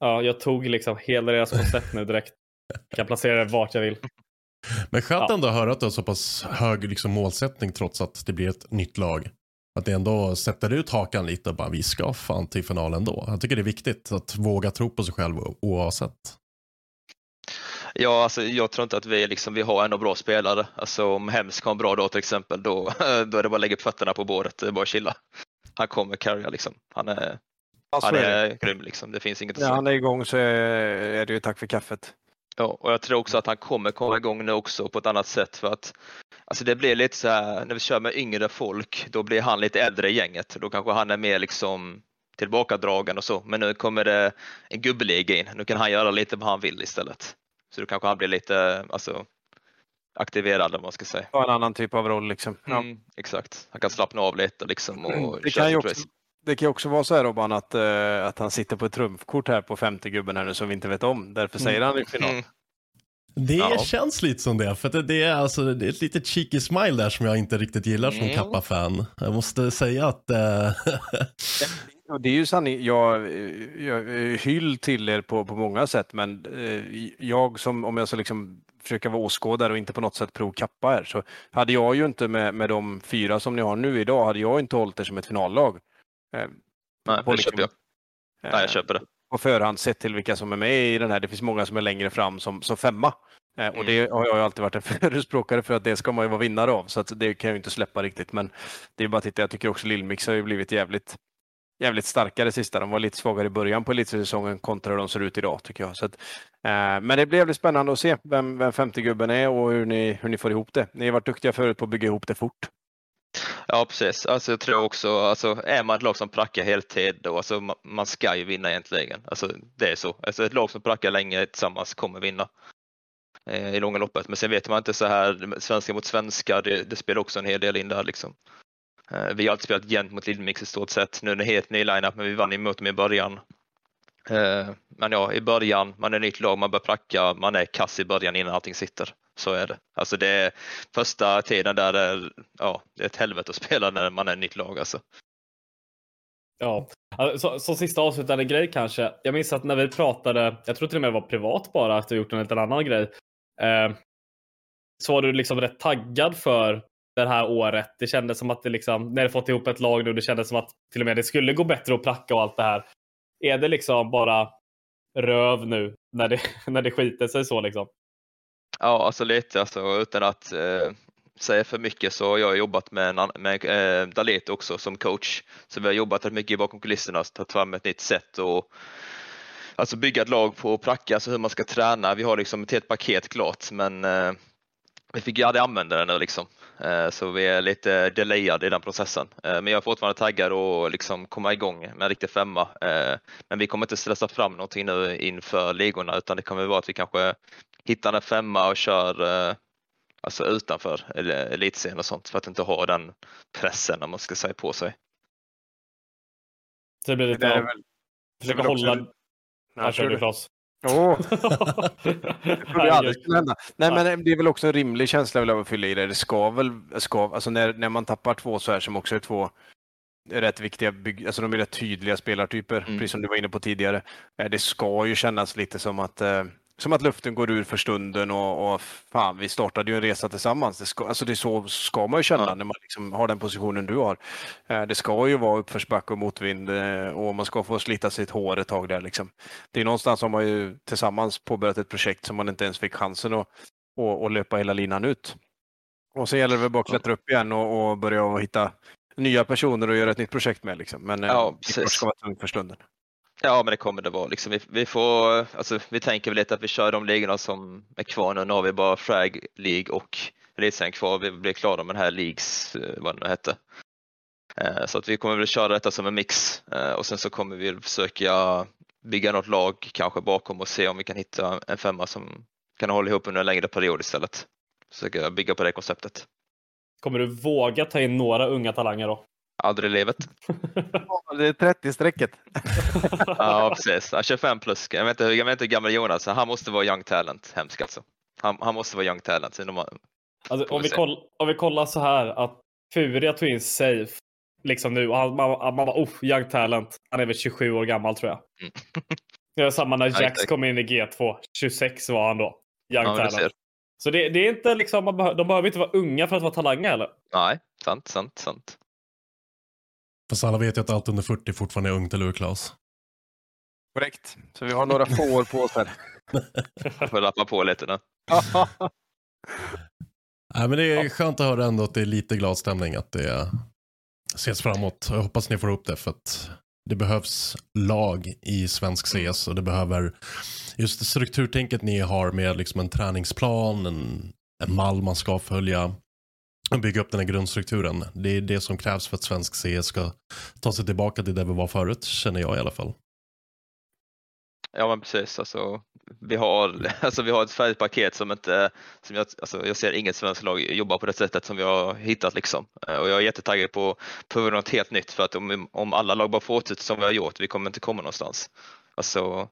Ja, jag tog liksom hela deras koncept nu direkt. Jag kan placera det vart jag vill. Men skönt Ja. ändå att höra att du har så pass hög liksom, målsättning trots att det blir ett nytt lag. Att det ändå sätter ut hakan lite och bara vi ska fan till finalen då. Jag tycker det är viktigt att våga tro på sig själv oavsett. Ja, alltså, jag tror inte att vi, liksom, vi har ändå bra spelare. Alltså, om Hems har en bra dag till exempel, då, [LAUGHS] då är det bara att lägga upp fötterna på bordet, det är bara chilla. Han kommer carrya liksom. Han är, han är grym liksom. Det finns inget att När säga. han är igång så är, det ju tack för kaffet. Ja, och jag tror också att han kommer komma igång nu också på ett annat sätt för att alltså det blir lite så här när vi kör med yngre folk, då blir han lite äldre i gänget. Då kanske han är mer liksom tillbakadragen och så. Men nu kommer det en gubbeliga in. Nu kan han göra lite vad han vill istället. Så då kanske han blir lite alltså, aktiverad om man ska säga. Ha en annan typ av roll liksom. Ja. Mm, exakt. Han kan slappna av lite liksom och Det kan, ju också. Det kan också vara så här Robban att, eh, att han sitter på ett trumfkort här på femte gubben här nu som vi inte vet om. Därför säger han i final. Mm. Det Ja. känns lite som det, för det, det, är alltså, det är ett litet cheeky smile där som jag inte riktigt gillar som Mm. Kappa-fan. Jag måste säga att... [LAUGHS] Och det är ju sanning. Jag, jag hyll till er på, på många sätt, men eh, jag som, om jag ska liksom försöka vara åskådare och inte på något sätt provkappa här, så hade jag ju inte med, med de fyra som ni har nu idag, hade jag inte hållit er som ett finallag. Eh, Nej, på det liksom, köper jag. eh, Nej, jag köper det. på förhand sett till vilka som är med i den här. Det finns många som är längre fram som, som femma. Eh, och det har jag alltid varit en [LAUGHS] förespråkare för att det ska man ju vara vinnare av. Så det kan jag inte släppa riktigt. Men det är bara att titta, jag tycker också Lillmix har ju blivit jävligt, jävligt starkare sista. De var lite svagare i början på elitsäsongen kontra hur de ser ut idag tycker jag. Så att, eh, men det blir jävligt spännande att se vem, vem femte gubben är och hur ni, hur ni får ihop det. Ni har varit duktiga förut på att bygga ihop det fort. Ja, precis. Alltså, jag tror också, alltså, är man ett lag som prackar heltid, då, alltså, man ska ju vinna egentligen. Alltså, det är så. Alltså, ett lag som prackar länge tillsammans kommer vinna eh, i långa loppet. Men sen vet man inte så här, svenska mot svenska, det, det spelar också en hel del in där. Liksom. Eh, vi har alltid spelat jämnt mot Lidmix i stort sett. Nu är det en helt ny lineup, men vi vann emot dem i början. Eh, men ja, i början, man är ett nytt lag, man börjar pracka, man är kass i början innan allting sitter. Så är det. Alltså det är första tiden där det är, ja, det är ett helvete att spela när man är ett nytt lag alltså. Ja, alltså, så, så, som sista avslutande grej kanske. Jag minns att när vi pratade, jag tror till och med det var privat bara, att du gjort en liten annan grej. Eh, så var du liksom rätt taggad för det här året. Det kändes som att det liksom, när du fått ihop ett lag nu, det kändes som att till och med det skulle gå bättre att pracka och allt det här. Är det liksom bara röv nu när det, [LAUGHS] när det skiter sig så liksom? Ja, alltså lite alltså, utan att eh, säga för mycket så har jag jobbat med, en, med eh, Dalet också som coach. Så vi har jobbat rätt mycket bakom kulisserna, alltså, tagit fram ett nytt sätt och alltså bygga ett lag på pracka, alltså hur man ska träna. Vi har liksom ett helt paket klart, men eh, vi fick ju aldrig använda det nu liksom. Eh, Så vi är lite delayade i den processen. Eh, Men jag är fortfarande taggad och liksom komma igång med en riktig femma. Eh, Men vi kommer inte stressa fram någonting nu inför ligorna utan det kommer vara att vi kanske hittar en femma och kör eh, alltså utanför el- elitserien och sånt för att inte ha den pressen om man ska säga på sig. Så det blir lite Det väl- försöka det är väl också- hålla... Ja, Här kör du. Klas. Åh, [LAUGHS] det trodde jag aldrig skulle hända. Nej, men det är väl också en rimlig känsla av att fylla i det. Det ska väl, ska, alltså när, när man tappar två så här som också är två rätt viktiga, bygg, alltså de är rätt tydliga spelartyper, Mm. precis som du var inne på tidigare. Eh, Det ska ju kännas lite som att, eh, som att luften går ur för stunden och, och fan, vi startade ju en resa tillsammans. Det ska, alltså det är så ska man ju känna Ja. när man liksom har den positionen du har. Eh, Det ska ju vara uppförsbacke och motvind eh, och man ska få slita sitt hår ett tag där liksom. Det är någonstans har man ju tillsammans påbörjat ett projekt som man inte ens fick chansen att, att, att löpa hela linan ut. Och så gäller det väl bara att klättra upp igen och, och börja hitta nya personer och göra ett nytt projekt med. Liksom. Men eh, Ja, det ska vara tungt för stunden. Ja, men det kommer det vara. Liksom, vi, vi, får, alltså, vi tänker väl lite att vi kör de ligorna som är kvar nu. Nu har vi bara Frag League och Elitserien kvar. Vi blir klara med den här Leagues, eh, vad det nu hette. Eh, så att vi kommer väl köra detta som en mix eh, och sen så kommer vi försöka bygga något lag kanske bakom och se om vi kan hitta en femma som kan hålla ihop under en längre period istället. Försöka bygga på det konceptet. Kommer du våga ta in några unga talanger då? Aldrig i livet. [LAUGHS] Det är 30-strecket. [LAUGHS] Ja, precis. Ja, 25 plus. Jag vet inte, jag vet inte hur gammal Jonas är. Han måste vara young talent. Hemskt alltså. Han, han måste vara young talent. Alltså, om, vi koll, om vi kollar så här att Furia tog in safe liksom nu och han, man, man bara oh, young talent. Han är väl 27 år gammal tror jag. Mm. Det var samma när Ja, Jax kom in i G2. 26 var han då. Young Ja, talent. ser. Så det, det är inte liksom, man behö, de behöver inte vara unga för att vara talanger heller. Nej, sant, sant, sant. Fast alla vet ju att allt under 40 fortfarande är ungt, eller hur Claes? Korrekt. Så vi har några få år på oss här. [LAUGHS] Får lappa på lite nu. [LAUGHS] Nej, men det är skönt att höra ändå att det är lite glad stämning, att det ses framåt. Jag hoppas ni får upp det, för att det behövs lag i svensk CS och det behöver just strukturtänket ni har med liksom en träningsplan, en, en mall man ska följa bygga upp den här grundstrukturen. Det är det som krävs för att svensk CS ska ta sig tillbaka till där vi var förut, känner jag i alla fall. Ja men precis, alltså, vi, har, [LAUGHS] alltså, vi har ett färdigt paket som inte, som jag, alltså, jag ser inget svenskt lag jobba på det sättet som vi har hittat liksom. Eh, och jag är jättetaggad på att prova något helt nytt för att om, om alla lag bara fortsätter som vi har gjort, vi kommer inte komma någonstans. Alltså,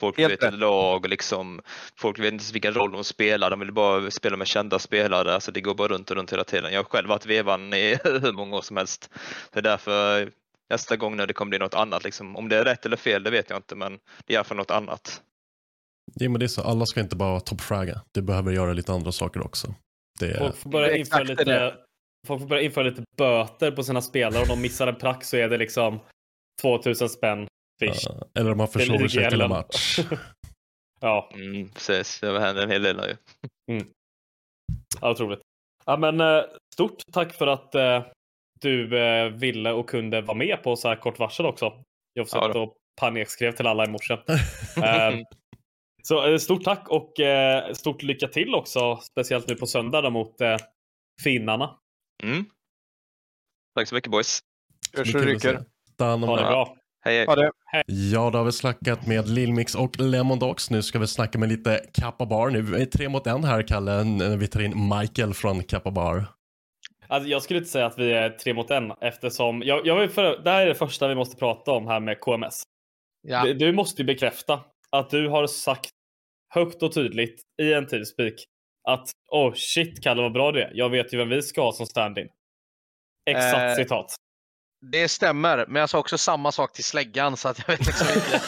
folk Helt vet inte lag, liksom, folk vet inte vilken roll de spelar, de vill bara spela med kända spelare, alltså det går bara runt och runt hela tiden. Jag har själv varit vevan i [LAUGHS] hur många år som helst. Det är därför nästa gång när det kommer bli något annat, liksom, om det är rätt eller fel, det vet jag inte, men det är i alla fall något annat. Ja, men det är så, alla ska inte bara toppfragga. Det behöver göra lite andra saker också. Det är, Folk får börja införa lite, det. folk får börja införa lite böter på sina spelare. Om de missar en prax så är det liksom 2000 spänn fish. Ja, eller om man försover sig till en match. [LAUGHS] Ja, Mm, precis, det händer en hel del nu. ja otroligt. Ja, men eh, stort tack för att eh, du eh, ville och kunde vara med på så här kort varsel också. Jag Ja försökte då. och panikskrev till alla i morse. [LAUGHS] Ehm, så eh, stort tack och eh, stort lycka till också, speciellt nu på söndag då, mot eh, finnarna. Mm. Tack så mycket boys. Hörs och. Ta hand om Ha det bra. Hej hej. Ha det. Ja, då har vi snackat med Lilmix och Lemon Dogs. Nu ska vi snacka med lite Kappa Bar. Nu är tre mot en här, Kalle, när vi tar in Michael från Kappa Bar. Alltså, jag skulle inte säga att vi är tre mot en eftersom jag, jag vill för, det här är det första vi måste prata om här med KMS. Ja. Du, du måste ju bekräfta att du har sagt högt och tydligt i en Teamspeak att oh shit Kalle vad bra det är. Jag vet ju vem vi ska ha som stand-in. Exakt Eh, citat. Det stämmer, men jag sa också samma sak till släggan så att jag vet liksom inte.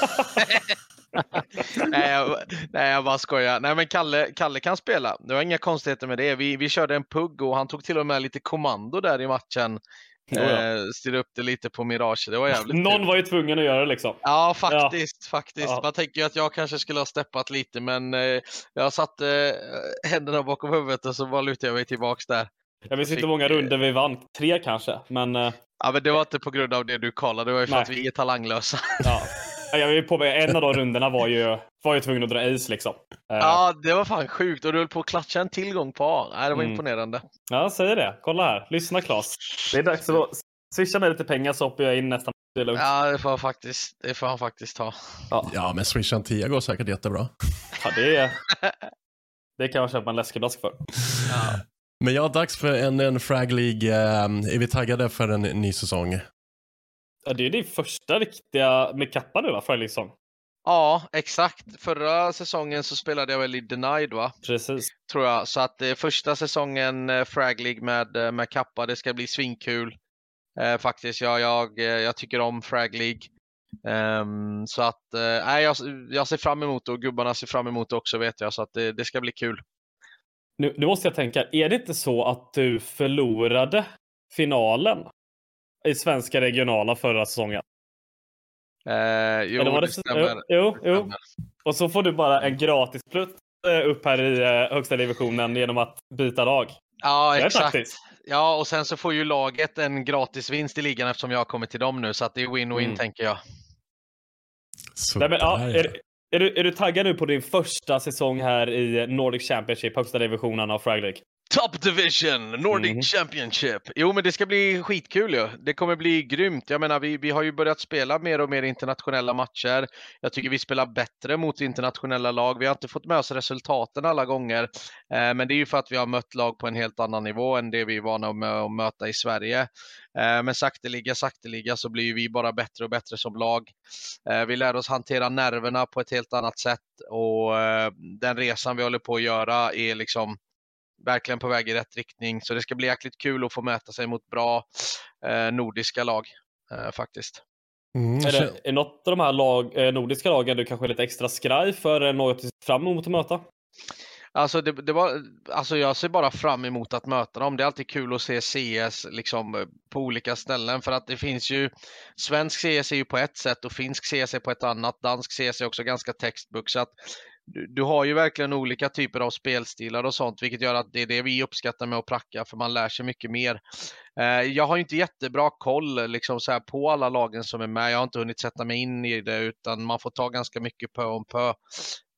[LAUGHS] nej, jag, nej, jag bara skojar. Nej, men Kalle, Kalle kan spela. Det var inga konstigheter med det. Vi, vi körde en pugg och han tog till och med lite kommando där i matchen. Ja. Eh, styrde upp det lite på Mirage. Det var jävligt Någon kul. var ju tvungen att göra det liksom. Ja, faktiskt. faktiskt. Ja. Man tänker ju att jag kanske skulle ha steppat lite, men eh, jag satte eh, händerna bakom huvudet och så bara lutade jag mig tillbaks där. Jag minns inte hur många runder vi vann. Tre kanske, men eh, Ja, men det var inte på grund av det du kollade, det var ju för Nej. att vi är talanglösa. [LAUGHS] ja. Jag vill påpeka, en av de rundorna var ju, var ju tvungen att dra ace liksom. Eh, Ja, det var fan sjukt och du höll på att klatcha en tillgång på A. Nej, det var Mm. imponerande. Ja, säger det. Kolla här. Lyssna Klas. Det är dags att swisha mig lite pengar så hoppar jag in nästan. Det. Ja, det får, han faktiskt, det får han faktiskt ta. Ja, men Swish en 10 går säkert jättebra. Ja, det, är, det kan jag köpa en läskeblask för. Men ja, dags för en, en Frag League. Eh, är vi taggade för en ny säsong? Ja, det är din första riktiga med kappa nu va? För liksom. Ja, exakt. Förra säsongen så spelade jag väl i Denied, va? Precis. Tror jag. Så att eh, första säsongen eh, Frag League med, eh, med Kappa, det ska bli svinkul. Eh, faktiskt, jag, jag, eh, jag tycker om Frag League. Ehm, så att, eh, nej, jag, jag ser fram emot det och gubbarna ser fram emot det också vet jag. Så att det, det ska bli kul. Nu, nu måste jag tänka, är det inte så att du förlorade finalen i svenska regionala förra säsongen? Eh, jo, Eller var det, det, stämmer. Jo, Det jo. Och så får du bara en gratis plutt eh, upp här i eh, högsta divisionen genom att byta lag. Ja, Det exakt. taktiskt. Ja, och sen så får ju laget en gratis vinst i ligan eftersom jag har kommit till dem nu. Så att det är win-win Mm. tänker jag. Så Nej, men, ja, är, är, du, är du taggad nu på din första säsong här i Nordic Championship, högsta divisionen av Frag League? Top Division, Nordic Mhm. Championship. Jo, men det ska bli skitkul ju. Det kommer bli grymt. Jag menar, vi, vi har ju börjat spela mer och mer internationella matcher. Jag tycker vi spelar bättre mot internationella lag. Vi har inte fått med oss resultaten alla gånger, eh, men det är ju för att vi har mött lag på en helt annan nivå än det vi är vana med att möta i Sverige. Eh, men sakteliga, sakteliga så blir vi bara bättre och bättre som lag. Eh, vi lär oss hantera nerverna på ett helt annat sätt och eh, den resan vi håller på att göra är liksom verkligen på väg i rätt riktning. Så det ska bli jäkligt kul att få mäta sig mot bra eh, nordiska lag eh, faktiskt. Mm, Är, det, är något av de här lag, eh, nordiska lagen du kanske är lite extra skraj för? Eller något fram emot att möta? Alltså, det, det var, alltså jag ser bara fram emot att möta dem. Det är alltid kul att se CS liksom, eh, på olika ställen för att det finns ju Svensk CS är ju på ett sätt och finsk CS är på ett annat. Dansk CS är också ganska textbook. Så att du, har ju verkligen olika typer av spelstilar och sånt, vilket gör att det är det vi uppskattar med att pracka, för man lär sig mycket mer. Eh, jag har inte jättebra koll liksom, så här, på alla lagen som är med. Jag har inte hunnit sätta mig in i det, utan man får ta ganska mycket pö om pö.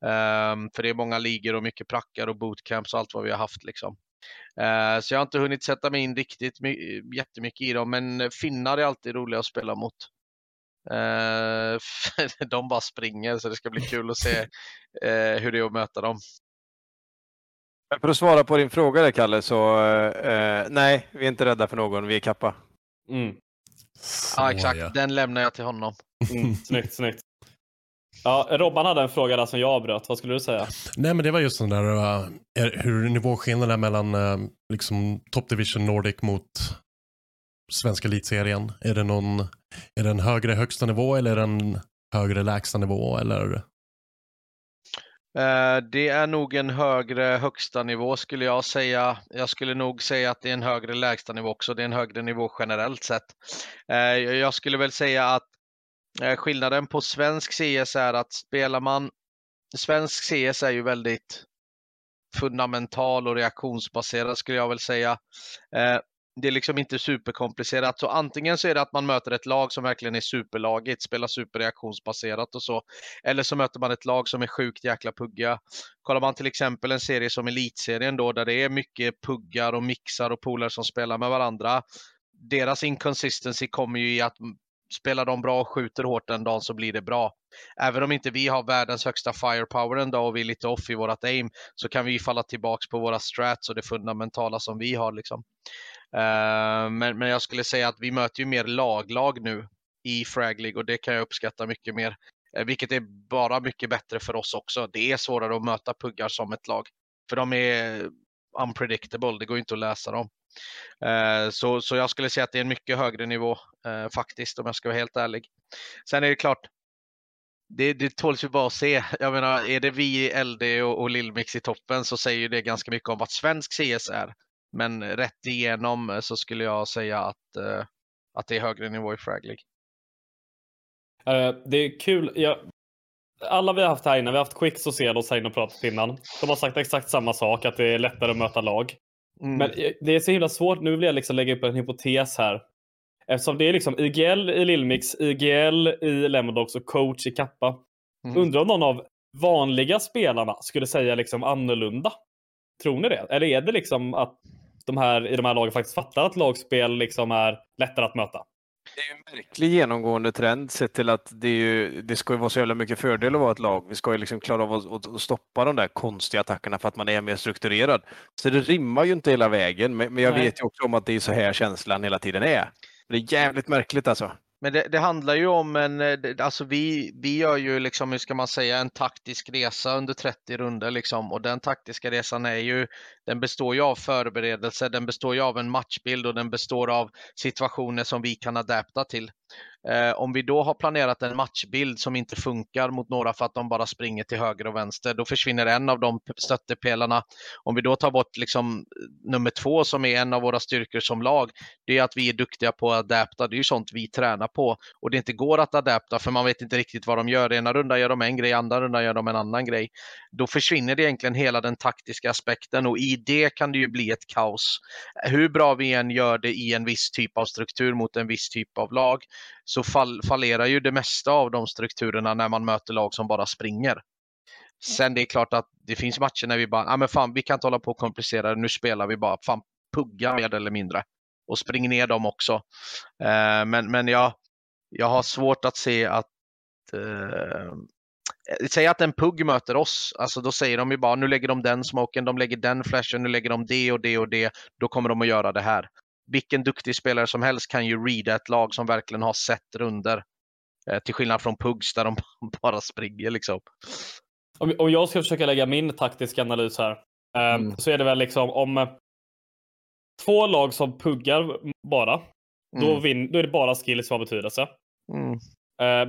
Ehm, för det är många ligor och mycket prackar och bootcamps och allt vad vi har haft. Liksom. Eh, så jag har inte hunnit sätta mig in riktigt jättemycket i dem, men finnar är alltid roliga att spela mot. Uh, [LAUGHS] de bara springer så det ska bli kul att se uh, hur det är att möta dem. För att svara på din fråga där Kalle, så nej, vi är inte rädda för någon, vi är kappa. Mm. Ja, exakt. Den lämnar jag till honom. Mm. Snyggt, snyggt. Ja, Robban hade en fråga där som jag avbröt. Vad skulle du säga? Nej, men det var just den där uh, hur nivåskillnaden är mellan uh, liksom Top Division Nordic mot svenska elitserien. Är det någon, är det en högre högsta nivå eller är det en högre lägsta nivå eller? Eh, det är nog en högre högsta nivå skulle jag säga. Jag skulle nog säga att det är en högre lägsta nivå också. Det är en högre nivå generellt sett. Eh, jag skulle väl säga att eh, skillnaden på svensk CS är att spelar man... Svensk CS är ju väldigt fundamental och reaktionsbaserad skulle jag väl säga. Det är liksom inte superkomplicerat. Så antingen så är det att man möter ett lag som verkligen är superlagigt, spelar superreaktionsbaserat och så. Eller så möter man ett lag som är sjukt jäkla pugga. Kollar man till exempel en serie som Elitserien då, där det är mycket puggar och mixar och polare som spelar med varandra. Deras inconsistency kommer ju i att spelar de bra och skjuter hårt en dag så blir det bra. Även om inte vi har världens högsta firepower en dag och vi är lite off i vårat aim så kan vi falla tillbaks på våra strats och det fundamentala som vi har. Liksom. Eh, men, men jag skulle säga att vi möter ju mer laglag nu i Frag League och det kan jag uppskatta mycket mer. Eh, vilket är bara mycket bättre för oss också. Det är svårare att möta puggar som ett lag. För de är unpredictable, det går inte att läsa dem. Eh, så, så jag skulle säga att det är en mycket högre nivå faktiskt, om jag ska vara helt ärlig. Sen är det klart, det, det tåls ju bara att se. Jag menar, är det vi, LD och, och Lillmix i toppen så säger det ganska mycket om vad svensk CS är. Men rätt igenom så skulle jag säga att, uh, att det är högre nivå i Frag League. Uh, det är kul. Jag... Alla vi har haft här inne, vi har haft Quicks och Celos här inne och pratat innan. De har sagt exakt samma sak, att det är lättare att möta lag. Mm. Men eh, det är så himla svårt. Nu vill jag liksom lägga upp en hypotes här. Eftersom det är liksom IGL i Lillmix, IGL i Lemondogs och coach i Kappa. Mm. Undrar om någon av vanliga spelarna skulle säga liksom annorlunda? Tror ni det? Eller är det liksom att de här i de här lagen faktiskt fattar att lagspel liksom är lättare att möta? Det är en märklig genomgående trend sett till att det, ju, det ska ju vara så jävla mycket fördel att vara ett lag. Vi ska ju liksom klara av att, att, stoppa de där konstiga attackerna för att man är mer strukturerad. Så det rimmar ju inte hela vägen, men, men jag Nej. vet ju också om att det är så här känslan hela tiden är. Det är jävligt märkligt alltså. Men det, det, handlar ju om en, eh, alltså vi, vi gör ju liksom, hur ska man säga, en taktisk resa under 30 runder liksom och den taktiska resan är ju, den består ju av förberedelse, den består ju av en matchbild och den består av situationer som vi kan adapta till. Eh, om vi då har planerat en matchbild som inte funkar mot några för att de bara springer till höger och vänster, då försvinner en av de stöttepelarna. Om vi då tar bort liksom nummer två som är en av våra styrkor som lag, det är att vi är duktiga på att adapta. Det är ju sånt vi tränar på och det inte går att adapta för man vet inte riktigt vad de gör. Ena runda gör de en grej, andra runda gör de en annan grej. Då försvinner det egentligen hela den taktiska aspekten och i det kan det ju bli ett kaos. Hur bra vi än gör det i en viss typ av struktur mot en viss typ av lag så fall, fallerar ju det mesta av de strukturerna när man möter lag som bara springer. Sen det är klart att det finns matcher när vi bara, ja ah, men fan vi kan inte hålla på och komplicera nu spelar vi bara, fan pugga mer eller mindre. Och spring ner dem också. Eh, men men jag, jag har svårt att se att eh, Säg att en pugg möter oss, alltså då säger de ju bara nu lägger de den smoken, de lägger den flashen, nu lägger de det och det och det, då kommer de att göra det här vilken duktig spelare som helst kan ju reada ett lag som verkligen har sett runder. Eh, till skillnad från Pugs där de [LAUGHS] bara springer liksom. Om, om jag ska försöka lägga min taktiska analys här. Eh, mm. Så är det väl liksom om eh, två lag som puggar bara. Mm. Då, vin, då är det bara skills som har betydelse. Mm.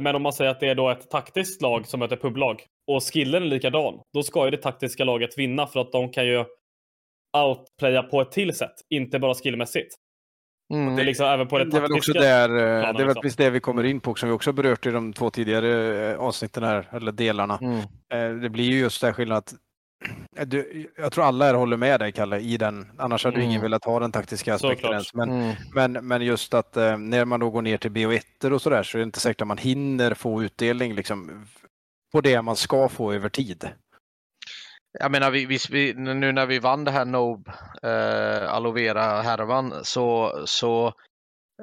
Men om man säger att det är då ett taktiskt lag som möter publag och skillen är likadan. Då ska ju det taktiska laget vinna för att de kan ju outplaya på ett till sätt. Inte bara skillmässigt. Det är liksom även på det Det är väl också där, eh, planen, det är väl liksom. precis det vi kommer in på som vi också berört i de två tidigare eh, avsnitten här, eller delarna. Mm. Eh, Det blir ju just det här skillnaden att du, jag tror alla här håller med dig Kalle i den, annars hade ju ingen Mm. velat ha den taktiska aspekten ens. Men, Mm. men, men just att eh, när man då går ner till BO1 och sådär så är det inte säkert att man hinner få utdelning liksom, på det man ska få över tid. Jag menar, vi, vi, vi, nu när vi vann det här Nob eh, Aloe Vera-härvan så, så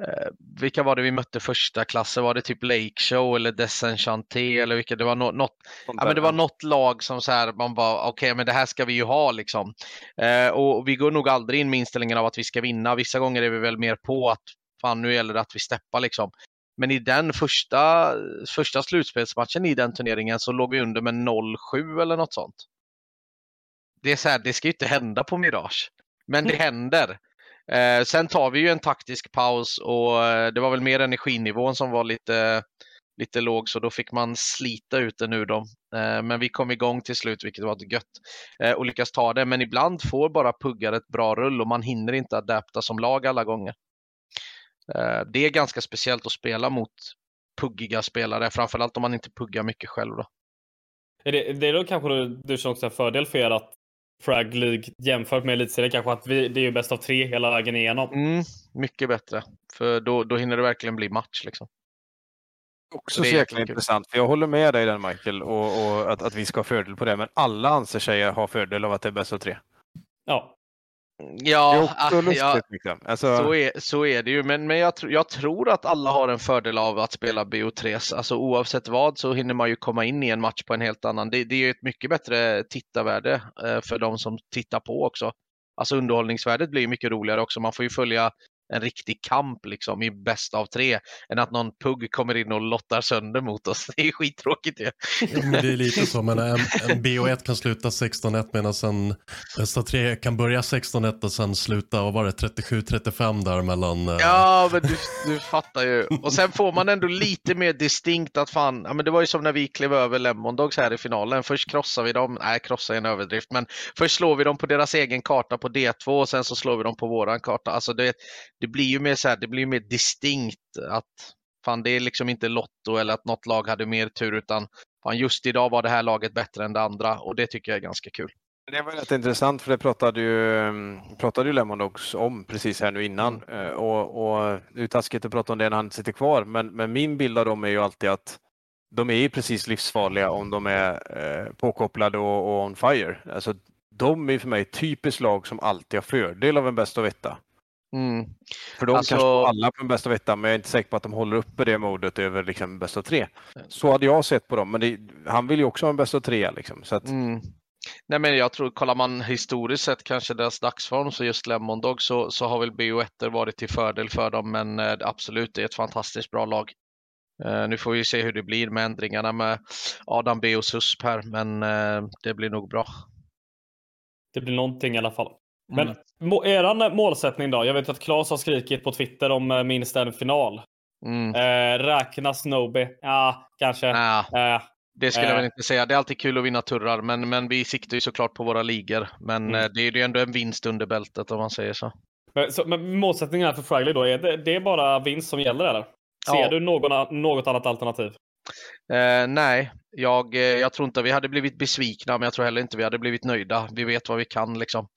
eh, vilka var det vi mötte första klasser? Var det typ Lake Show eller Desenchanté eller vilka? Det var nå- något, ja, men det var något lag som så här, man bara okej, men det här ska vi ju ha liksom. Eh, och vi går nog aldrig in med inställningen av att vi ska vinna. Vissa gånger är vi väl mer på att fan, nu gäller det att vi steppar liksom. Men i den första, första slutspelsmatchen i den turneringen så låg vi under med 0-7 eller något sånt. Det är så här, det ska ju inte hända på Mirage. Men det händer. Eh, sen tar vi ju en taktisk paus och eh, det var väl mer energinivån som var lite, lite låg så då fick man slita ut den ur dem. Eh, men vi kom igång till slut vilket var gött. Eh, och lyckas ta det. Men ibland får bara puggar ett bra rull och man hinner inte adapta som lag alla gånger. Eh, det är ganska speciellt att spela mot puggiga spelare, framförallt om man inte puggar mycket själv. Då. Är det, det är då kanske du som också en fördel för er att Frag League jämfört med Elitserien kanske att vi, det är ju bäst av tre hela vägen igenom. Mm, mycket bättre, för då, då hinner det verkligen bli match. Liksom. också Det är så jäkla intressant. För jag håller med dig där Michael och, och att, att vi ska ha fördel på det. Men alla anser sig ha fördel av att det är bäst av tre. Ja. Ja, det är också ah, lustigt. ja, liksom. Alltså, så, är, så är det ju, men, men jag, jag tror att alla har en fördel av att spela BO3. Alltså oavsett vad så hinner man ju komma in i en match på en helt annan. Det, det är ju ett mycket bättre tittarvärde eh, för de som tittar på också. Alltså underhållningsvärdet blir mycket roligare också. Man får ju följa en riktig kamp liksom i bäst av tre än att någon pugg kommer in och lottar sönder mot oss. [LAUGHS] Det är skittråkigt det. Ja, det är lite så, men en, en BO1 kan sluta 16-1 medan en bästa tre kan börja 16-1 och sen sluta, vad var det, 37-35 där mellan... eh, Ja, men du, du fattar ju. Och sen får man ändå lite mer distinkt att fan, ja men det var ju som när vi klev över Lemon Dogs här i finalen. Först krossar vi dem, nej krossa är en överdrift, men först slår vi dem på deras egen karta på D2 och sen så slår vi dem på våran karta. Alltså det, det blir ju mer så här, det blir mer distinkt att fan det är liksom inte Lotto eller att något lag hade mer tur utan fan just idag var det här laget bättre än det andra och det tycker jag är ganska kul. Det var rätt intressant för det pratade ju, pratade ju Lemon Dogs om precis här nu innan. Mm. Eh, Och, och det är taskigt att prata om det när han sitter kvar, men, men min bild av dem är ju alltid att de är ju precis livsfarliga om de är eh, påkopplade och, och on fire. Alltså, de är för mig ett typiskt lag som alltid har fördel av en bäst av etta. Mm. För de Alltså- kanske alla på en bäst av etta, men jag är inte säker på att de håller uppe det modet över liksom bäst av tre. Så hade jag sett på dem, men det, han vill ju också ha en bäst av tre. Liksom, så att, Mm. Nej men jag tror, kollar man historiskt sett kanske deras dagsform så just Lemon Dog så, så har väl BO1 varit till fördel för dem men eh, absolut det är ett fantastiskt bra lag. Eh, nu får vi se hur det blir med ändringarna med Adam B och SUSP här men eh, det blir nog bra. Det blir någonting i alla fall. Men Mm. må, eran målsättning då? Jag vet att Claes har skrikit på Twitter om eh, minst en final. Mm. Eh, räknas Nobi? Ja, kanske. Nja, Eh, det skulle jag eh. väl inte säga. Det är alltid kul att vinna turrar men, men vi siktar ju såklart på våra ligor. Men Mm. eh, det är ju ändå en vinst under bältet om man säger så. men, så, men målsättningen här för Fragley då, är det, det är bara vinst som gäller eller? Ser Ja. du någon, något annat alternativ? Eh, nej, jag, eh, jag tror inte vi hade blivit besvikna, men jag tror heller inte vi hade blivit nöjda. Vi vet vad vi kan liksom.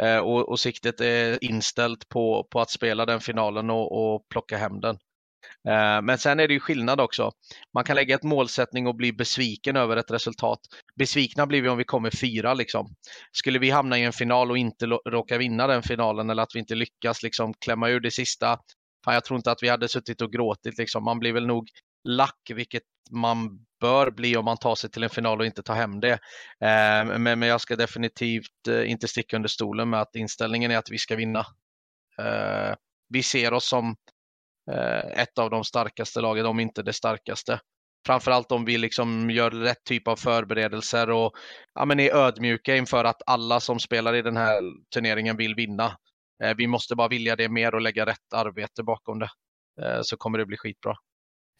Eh, och, och siktet är inställt på, på att spela den finalen och, och plocka hem den. Eh, men sen är det ju skillnad också. Man kan lägga ett målsättning och bli besviken över ett resultat. Besvikna blir vi om vi kommer fyra liksom. Skulle vi hamna i en final och inte råka vinna den finalen eller att vi inte lyckas liksom klämma ur det sista. Fan, jag tror inte att vi hade suttit och gråtit liksom. Man blir väl nog lack, vilket man bör bli om man tar sig till en final och inte tar hem det. Eh, men, men jag ska definitivt eh, inte sticka under stolen med att inställningen är att vi ska vinna. Eh, vi ser oss som eh, ett av de starkaste lagen, om inte det starkaste. Framförallt om vi liksom gör rätt typ av förberedelser och ja, men är ödmjuka inför att alla som spelar i den här turneringen vill vinna. Eh, vi måste bara vilja det mer och lägga rätt arbete bakom det. Eh, så kommer det bli skitbra.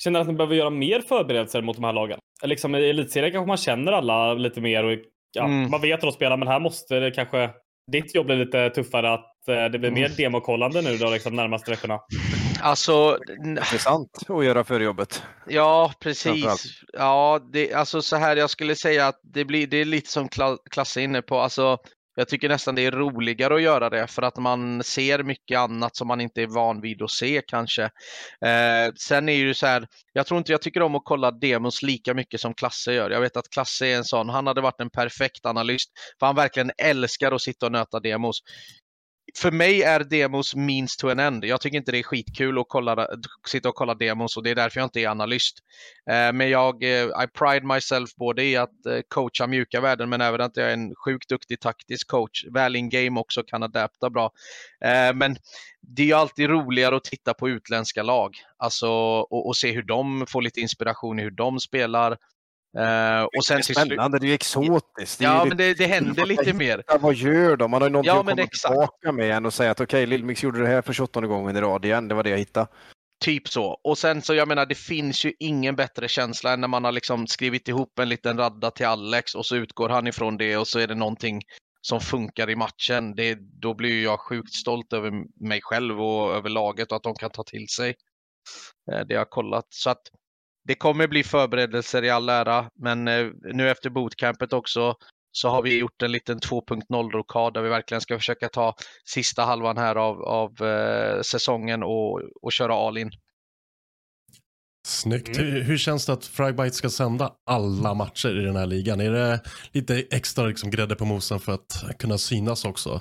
Känner att ni behöver göra mer förberedelser mot de här lagen? Liksom I elitserien kanske man känner alla lite mer och ja, Mm. man vet hur de spelar, men här måste det kanske ditt jobb blir lite tuffare, att eh, det blir mer demokollande nu då, liksom närmaste veckorna? Alltså... Intressant att göra för jobbet. Ja, precis. Ja, det, alltså så här, jag skulle säga att det, blir, det är lite som Kla- Klasse inne på. Alltså, jag tycker nästan det är roligare att göra det för att man ser mycket annat som man inte är van vid att se kanske. Eh, sen är ju så här, jag tror inte jag tycker om att kolla demos lika mycket som Klasse gör. Jag vet att Klasse är en sån, han hade varit en perfekt analyst för han verkligen älskar att sitta och nöta demos för mig är demos means to an end. Jag tycker inte det är skitkul att kolla, sitta och kolla demos och det är därför jag inte är analyst. Eh, men jag, eh, I pride myself både i att eh, coacha mjuka värden men även att jag är en sjukt duktig taktisk coach. Väl in game också kan adapta bra. Men det är ju alltid roligare att titta på utländska lag. Alltså och, och se hur de får lite inspiration i hur de spelar. Eh, och sen det är spännande, det är ju exotiskt. Ja, ju men det, det händer lite mer. Vad gör de? Man har ju någonting Ja, att komma exakt. tillbaka med än och säga att okej, Lillmix gjorde det här för 28 gången i rad igen. Det var det jag hittade. Typ så. Och sen så, jag menar, det finns ju ingen bättre känsla än när man har liksom skrivit ihop en liten radda till Alex och så utgår han ifrån det och så är det någonting som funkar i matchen. Det, då blir ju jag sjukt stolt över mig själv och över laget och att de kan ta till sig eh, det jag har kollat. Så att det kommer bli förberedelser i all ära, men eh, nu efter bootcampet också så har vi gjort en liten 2.0-rokad där vi verkligen ska försöka ta sista halvan här av, av eh, säsongen och, och köra all in. Snyggt. Hur, hur känns det att Fragbite ska sända alla matcher i den här ligan? Är det lite extra liksom, grädde på mosen för att kunna synas också?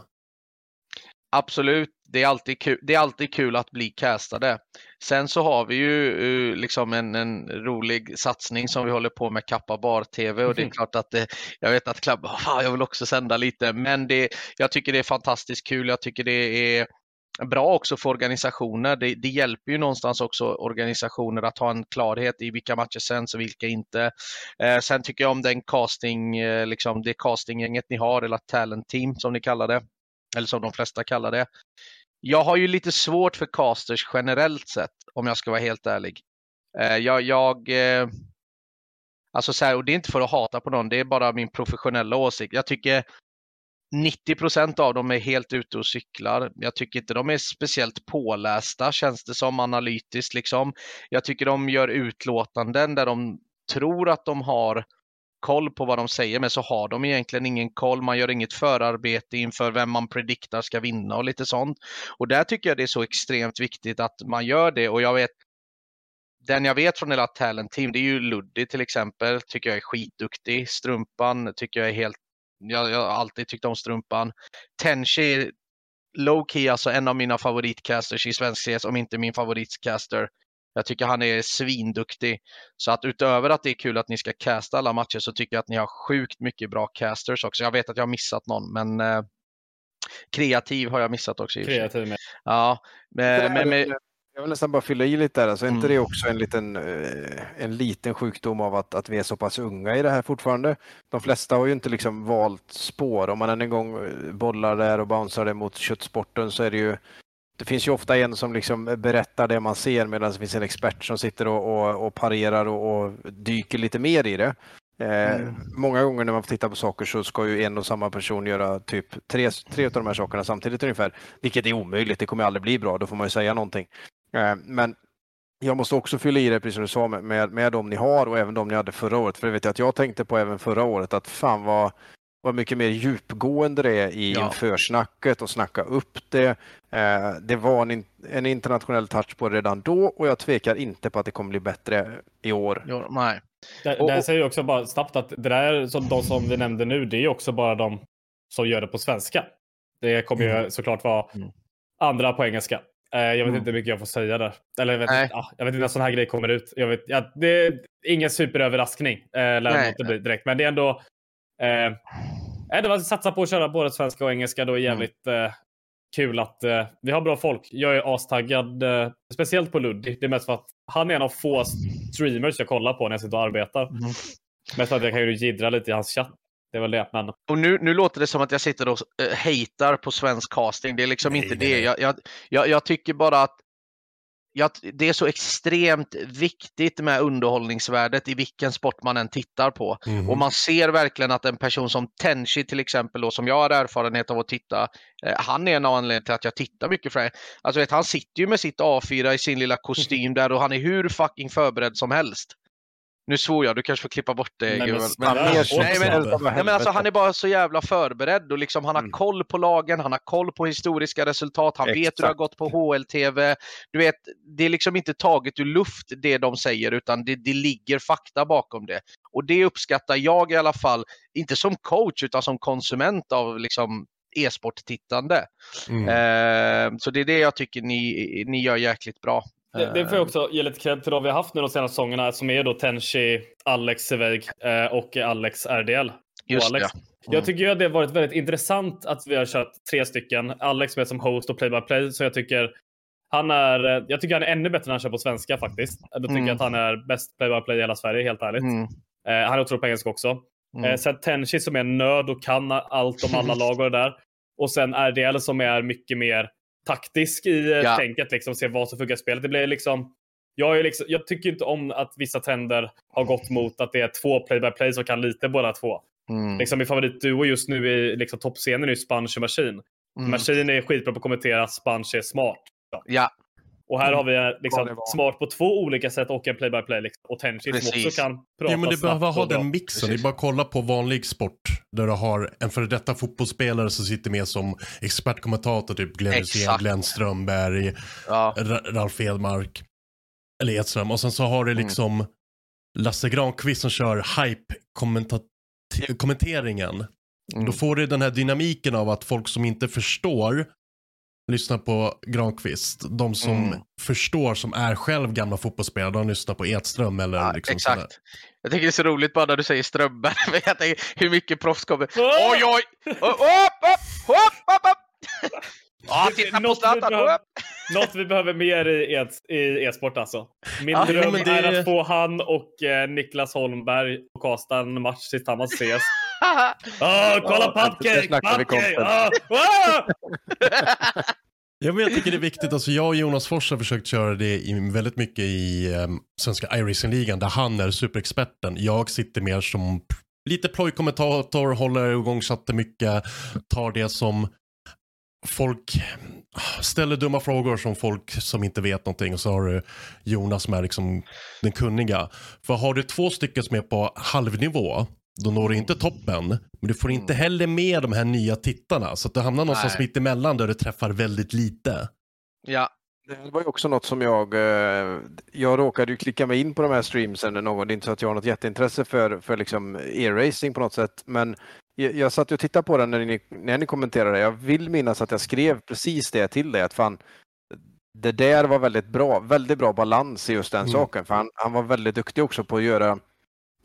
Absolut, det är, alltid kul, det är alltid kul att bli castade. Sen så har vi ju eh, liksom en, en rolig satsning som vi håller på med Kappa Bar TV och det är Mhm. klart att det, jag vet att Club, "Fan, jag vill också sända lite, men det, jag tycker det är fantastiskt kul. Jag tycker det är bra också för organisationer. Det, det hjälper ju någonstans också organisationer att ha en klarhet i vilka matcher sänds och vilka inte. Eh, sen tycker jag om den casting, eh, liksom det castinggänget ni har, eller talent team som ni kallar det, eller som de flesta kallar det. Jag har ju lite svårt för casters generellt sett, om jag ska vara helt ärlig. Eh, jag, jag eh, alltså så här, och det är inte för att hata på någon, det är bara min professionella åsikt. Jag tycker 90 procent av dem är helt ute och cyklar. Jag tycker inte de är speciellt pålästa, känns det som analytiskt liksom. Jag tycker de gör utlåtanden där de tror att de har koll på vad de säger, men så har de egentligen ingen koll. Man gör inget förarbete inför vem man prediktar ska vinna och lite sånt. Och där tycker jag det är så extremt viktigt att man gör det. Och jag vet, den jag vet från hela talent team, det är ju Luddy till exempel, tycker jag är skitduktig. Strumpan tycker jag är helt, jag, jag har alltid tyckt om Strumpan. Tenchi low key, alltså en av mina favoritcasters i svensk CS, om inte min favoritcaster. Jag tycker han är svinduktig. Så att utöver att det är kul att ni ska casta alla matcher så tycker jag att ni har sjukt mycket bra casters också. Jag vet att jag har missat någon, men eh, kreativ har jag missat också. Kreativ med. Ja, men, men, men, Jag vill nästan bara fylla i lite där. Alltså, är inte Mm. det också en liten, eh, en liten sjukdom av att, att vi är så pass unga i det här fortfarande? De flesta har ju inte liksom valt spår. Om man än en gång eh, bollar där och bouncear det mot köttsporten så är det ju det finns ju ofta en som liksom berättar det man ser medan det finns en expert som sitter och, och, och parerar och, och dyker lite mer i det. Eh, Mm. Många gånger när man får titta på saker så ska ju en och samma person göra typ tre, tre av de här sakerna samtidigt ungefär. Vilket är omöjligt, det kommer aldrig bli bra, då får man ju säga någonting. Eh, men jag måste också fylla i det, precis som du sa, med, med, med de ni har och även de ni hade förra året. För det vet jag att jag tänkte på även förra året att fan vad, vad mycket mer djupgående det är i Ja. försnacket och snacka upp det. Eh, det var en, in- en internationell touch på det redan då och jag tvekar inte på att det kommer bli bättre i år. jo, nej. Det, Och- det här säger ju också bara snabbt att det där, som de som vi nämnde nu, det är också bara de som gör det på svenska. Det kommer ju såklart vara Mm. andra på engelska. Eh, Jag vet Mm. inte hur mycket jag får säga där. Eller jag vet, Nej. ja, jag vet inte när sån här grej kommer ut. Jag vet, ja, det är ingen superöverraskning. Eh, lär inte bli direkt. Men det är ändå... Eh, det var att satsa på att köra både svenska och engelska. Då är jävligt eh, kul att eh, vi har bra folk. Jag är astaggad. Eh, speciellt på Luddy. Det är mest för att han är en av få streamers jag kollar på när jag sitter och arbetar. Mm. Mest för att jag kan ju jiddra lite i hans chatt. Det är väl det. Men Och nu, nu låter det som att jag sitter och uh, hatar på svensk casting. Det är liksom Nej, inte nej, det. Jag, jag, jag, jag tycker bara att jag, det är så extremt viktigt med underhållningsvärdet i vilken sport man än tittar på. Mhm. Och man ser verkligen att en person som Tenchi till exempel, då, som jag har erfarenhet av att titta, eh, han är en av anledningarna till att jag tittar mycket för det. Alltså, vet, han sitter ju med sitt A4 i sin lilla kostym där och han är hur fucking förberedd som helst. Nu svor jag, du kanske får klippa bort det. Nej, men snälla, nej, men, nej, men alltså, han är bara så jävla förberedd och liksom, han har Mm. koll på lagen, han har koll på historiska resultat, han vet hur det har Exakt. gått på HLTV. Du vet, det är liksom inte taget ur luft det de säger utan det, det ligger fakta bakom det. Och det uppskattar jag i alla fall, inte som coach utan som konsument av liksom e-sport-tittande. Mm. Eh, så det är det jag tycker ni, ni gör jäkligt bra. Det, det får jag också ge lite cred till de vi har haft nu de senaste säsongerna som är då Tenchi, Alex Seveg eh, och Alex RDL. Just Alex. det. Jag tycker ju att det har varit väldigt intressant att vi har kört tre stycken. Alex med som host och play-by-play så jag tycker han är, eh, jag tycker han är ännu bättre när han kör på svenska faktiskt. Jag tycker Mm. att han är bäst play-by-play i hela Sverige helt ärligt. Mm. Eh, han är otroligt på engelska också. Mm. Eh, sen Tenchi som är nörd och kan allt om alla [LAUGHS] lag och det där. Och sen RDL som är mycket mer taktisk i eh, Ja. tänket, liksom, se vad som funkar i spelet. Det blir liksom, jag, är liksom, jag tycker inte om att vissa trender har gått mot att det är två play-by-play som kan lite båda två. Mm. Liksom, min favoritduo just nu i liksom, toppscenen är ju Sponge och Machine. Mm. Machine är skitbra på att kommentera, Sponge är smart. Ja, Och här har vi eh, liksom, smart på två olika sätt och en play-by-play. Liksom. Och Tenchi som också kan prata Ja, men det snabbt behöver ha den mixen. Det är bara att kolla på vanlig sport där du har en före detta fotbollsspelare som sitter med som expertkommentator, typ Glenn Hysén. Glenn Strömberg, ja. Ra- Ralf Edmark, eller Edström. Och sen så har du Mm. liksom Lasse Granqvist som kör hype-kommenteringen. Mm. Då får du den här dynamiken av att folk som inte förstår lyssnar på Granqvist. De som Mm. förstår, som är själv gamla fotbollsspelare, de lyssnar på Edström eller Ja, liksom sådär. exakt. Jag tycker det är så roligt bara när du säger Strömberg. [LAUGHS] Jag tänker, hur mycket proffs kommer... Oj, oj! Upp, upp, upp, upp, upp! [LAUGHS] Ja, titta på Zlatan! Något vi behöver mer i e- i e-sport alltså. Min Ja, dröm det- är att få han och eh, Niklas Holmberg och kasta en match tillsammans ses. Åh, kolla content. Ah, ah! Ja, men jag tycker det är viktigt. Alltså, jag och Jonas Fors har försökt köra det i, väldigt mycket i um, svenska iRacing-ligan där han är superexperten. Jag sitter mer som lite plojkommentator, håller igång chatten mycket, tar det som folk ställer dumma frågor som folk som inte vet någonting och så har du Jonas som är liksom den kunniga. För har du två stycken som är på halvnivå då når du inte toppen, men du får inte heller med de här nya tittarna. Så att du hamnar någonstans Nej. mitt emellan där du träffar väldigt lite. Ja, Det var ju också något som jag, eh, jag råkade ju klicka mig in på de här streamsen någon gång. Det är inte så att jag har något jätteintresse för, för liksom e-racing på något sätt. Men jag, jag satt ju och tittade på den när ni, när ni kommenterade. Jag vill minnas att jag skrev precis det till dig. Att fan, det där var väldigt bra, väldigt bra balans i just den Mm. saken. För han, han var väldigt duktig också på att göra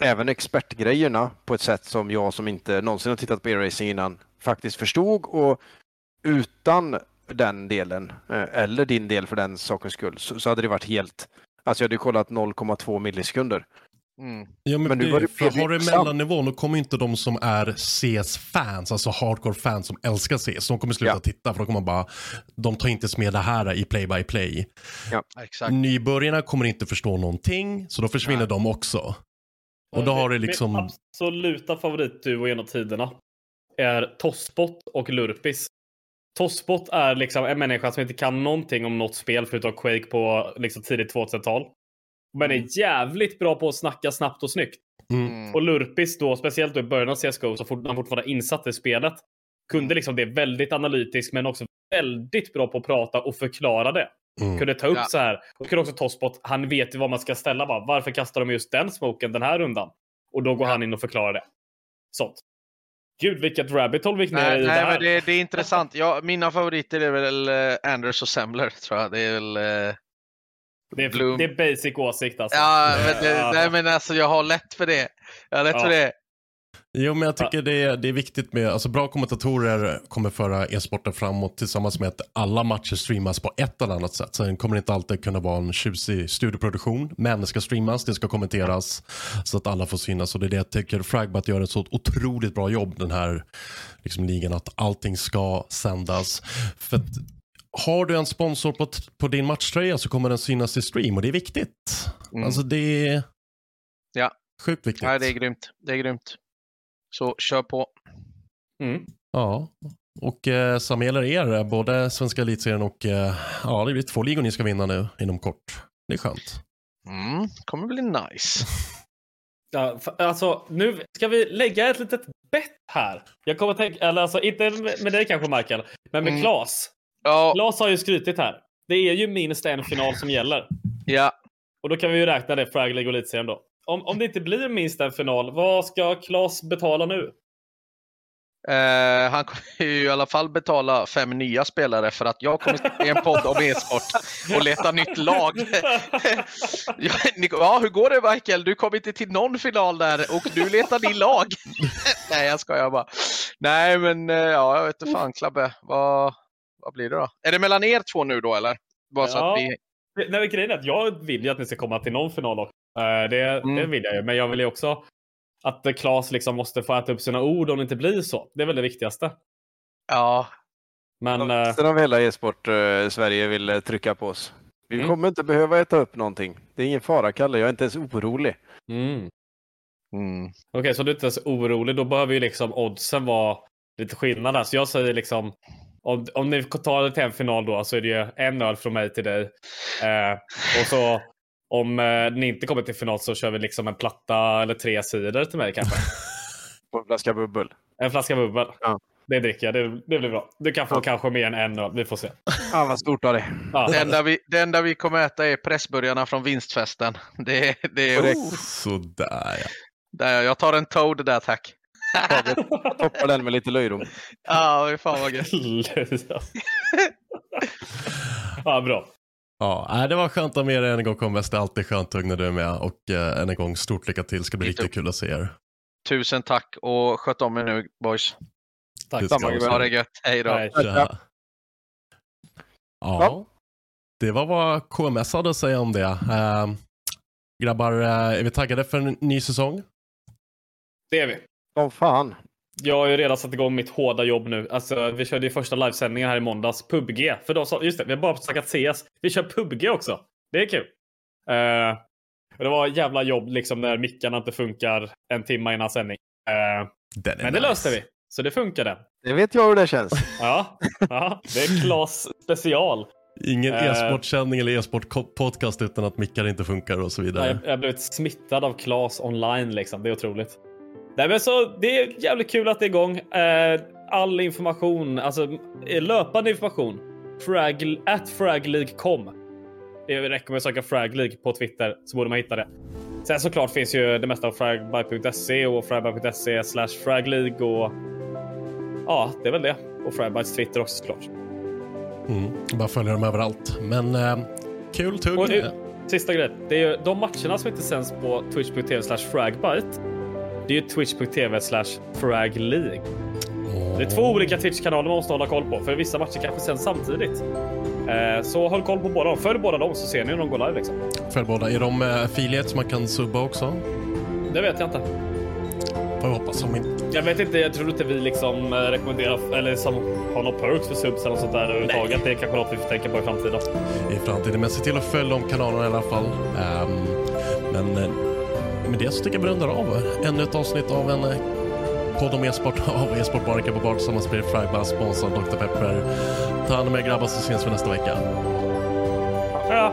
även expertgrejerna på ett sätt som jag som inte någonsin har tittat på e-racing innan faktiskt förstod. Och utan den delen, eh, eller din del för den sakens skull, så, så hade det varit helt... Alltså jag hade ju kollat 0,2 millisekunder. mm. Ja, men, Men nu det, var det för har du mellannivån då kommer inte de som är CS-fans, alltså hardcore-fans som älskar CS, de kommer sluta Ja. titta för de kommer bara, de tar inte ens med det här i play-by-play. exakt. Nybörjarna kommer inte förstå någonting, så då försvinner Nej. de också. Och då har du Min liksom, absoluta favoritduo genom tiderna är Tosspot och Lurpis. Tosspot är liksom en människa som inte kan någonting om något spel förutom Quake på liksom tidigt 2000-tal. Men är jävligt bra på att snacka snabbt och snyggt. Mm. Och Lurpis då, speciellt då i början av CSGO, så fort han fortfarande insatt i spelet, kunde liksom det väldigt analytiskt men också väldigt bra på att prata och förklara det. Mm. Kunde ta upp Ja. så här. Och kunde också Tosspot, han vet ju vad man ska ställa. Bara, Varför kastar de just den smoken den här rundan? Och då går han in och förklarar det. Sånt. Gud, vilket rabbit hole vi gick ner Nej, i nej där. men det, det är intressant. Ja, mina favoriter är väl eh, Anders och Semmler, tror jag. Det är väl... eh, Det är, Bloom. det är basic åsikt alltså. Ja, men, det, Ja. nej, men alltså jag har lätt för det. Jag har lätt Ja. för det. Jo, men jag tycker det är, det är viktigt med, alltså bra kommentatorer kommer föra e-sporten framåt tillsammans med att alla matcher streamas på ett eller annat sätt. Sen kommer det inte alltid kunna vara en tjusig studioproduktion, men det ska streamas, det ska kommenteras så att alla får synas. Och det är det jag tycker Fragbot gör ett så otroligt bra jobb den här liksom, ligan, att allting ska sändas. För att har du en sponsor på, på din matchtröja så kommer den synas i stream och det är viktigt. Mm. Alltså det är Ja. sjukt viktigt. Nej, det är grymt. Det är grymt. Så kör på. Mm. Ja, och eh, samma gäller er, eh, både svenska elitserien och eh, ja, det blir två ligor ni ska vinna nu inom kort. Det är skönt. Mm, kommer bli nice. [LAUGHS] Ja, alltså, nu ska vi lägga ett litet bett här. Jag kommer att tänka, eller alltså inte med med dig kanske Michael, men med Mm. Klas. Ja, Klas har ju skrytit här. Det är ju minst en final som gäller. ja. Och då kan vi ju räkna det Frag League och Elitserien då. Om, om det inte blir minst en final, vad ska Klas betala nu? Eh, han kommer ju i alla fall betala fem nya spelare för att jag kommer sitta i en podd om e-sport och leta nytt lag. [LAUGHS] ja, ni- hur går det Michael? Du kom inte till någon final där och du letar din lag. [LAUGHS] Nej, jag skojar bara. Nej, men eh, ja, jag vet inte fan Klabbe. Vad, vad blir det då? Är det mellan er två nu då eller? Bara så Ja. att vi... Nej, grejen är att jag vill ju att ni ska komma till någon final också. Eh, Det, Mm. det vill jag ju. Men jag vill ju också att eh, Klas liksom måste få äta upp sina ord om det inte blir så. Det är väl det viktigaste. Ja, Men eh, Resten av hela e-sport eh, Sverige vill eh, trycka på oss. Vi Mm. kommer inte behöva äta upp någonting. Det är ingen fara, Kalle. Jag är inte ens orolig. mm. mm. Okej, så du är inte ens orolig. Då behöver ju liksom oddsen vara lite skillnad där. Så jag säger liksom om, om ni tar det till en final då så är det ju en öl från mig till dig. Eh, och så om eh, ni inte kommer till final så kör vi liksom en platta eller tre sidor till mig kanske. [LAUGHS] På en flaska bubbel. En flaska bubbel. Ja. Det dricker jag. Det, det blir bra. Du kan få Ja. kanske mer än en öl. Vi får se. [LAUGHS] Ah, vad stort av det. Ja. det, enda vi, det enda vi kommer äta är pressburgarna från vinstfesten. Det, det är... Oh, Sådär ja. där, jag tar en Toad där tack. Toppar den med lite löjrom. Ja, fy fan vad gött. [LAUGHS] ja, bra. Ja, det var skönt att ha med er en gång Convest. Det är alltid skönt Tugg när du är med. Och eh, än en gång stort lycka till. ska bli Lite- riktigt kul att se er. Tusen tack och sköt om er nu boys. Tack. Det Samma vi. gubbar. Ha det gött. Hej då. Nej. Tja. Ja, det var vad KMS hade att säga om det. Eh, grabbar, eh, är vi taggade för en ny säsong? Det är vi. Som fan. Jag har ju redan satt igång mitt hårda jobb nu. Alltså, vi körde ju första livesändningen här i måndags. PubG. För de sa, just det, vi har bara snackat CS. Vi kör PubG också. Det är kul. Och det var jävla jobb liksom när mickarna inte funkar en timme innan sändning. Är men det nice. löste vi. Så det funkade. Det vet jag hur det känns. [LAUGHS] Ja, ja det är Klas special. Ingen Eh. e-sportsändning eller e-sport-podcast utan att mickar inte funkar och så vidare. Jag, jag har blivit smittad av Klas online liksom. Det är otroligt. Nej, men så, det är jävligt kul att det är igång. Eh, all information, alltså eh, löpande information. Frag, at fragleague.com. Det räcker med att söka Frag League på Twitter så borde man hitta det. Sen såklart finns ju det mesta av fragby.se och fragby.se slash fragleague och ja, det är väl det. Och Fragbytes Twitter också såklart. Mm, bara följa dem överallt. Men eh, kul Tugg. Och, sista grejen. Det är ju de matcherna som inte sänds på twitch.tv slash fragbite. Det är ju twitch.tv slash fragleague. Det är två olika Twitch-kanaler man måste hålla koll på. För vissa matcher kanske sänds samtidigt. Eh, så håll koll på båda dem. Följ båda dem så ser ni när de går live. Liksom. Följ båda. Är de eh, affiliates man kan subba också? Det vet jag inte. Får jag hoppas om inte. Jag vet inte. Jag tror inte vi liksom eh, rekommenderar eller som har några perks för subs eller något sånt där överhuvudtaget. Det är kanske något vi får tänka på i framtiden. i framtiden. Men se till att följa de kanalerna i alla fall. Ehm, men med det så tycker jag vi rundar av. Ännu ett avsnitt av en eh, podd om e-sport [LAUGHS] av e-sport Barneka på Bart tillsammans med Fragba, sponsrad Dr. Pepper. Ta hand om er grabbar så ses vi nästa vecka. Ja.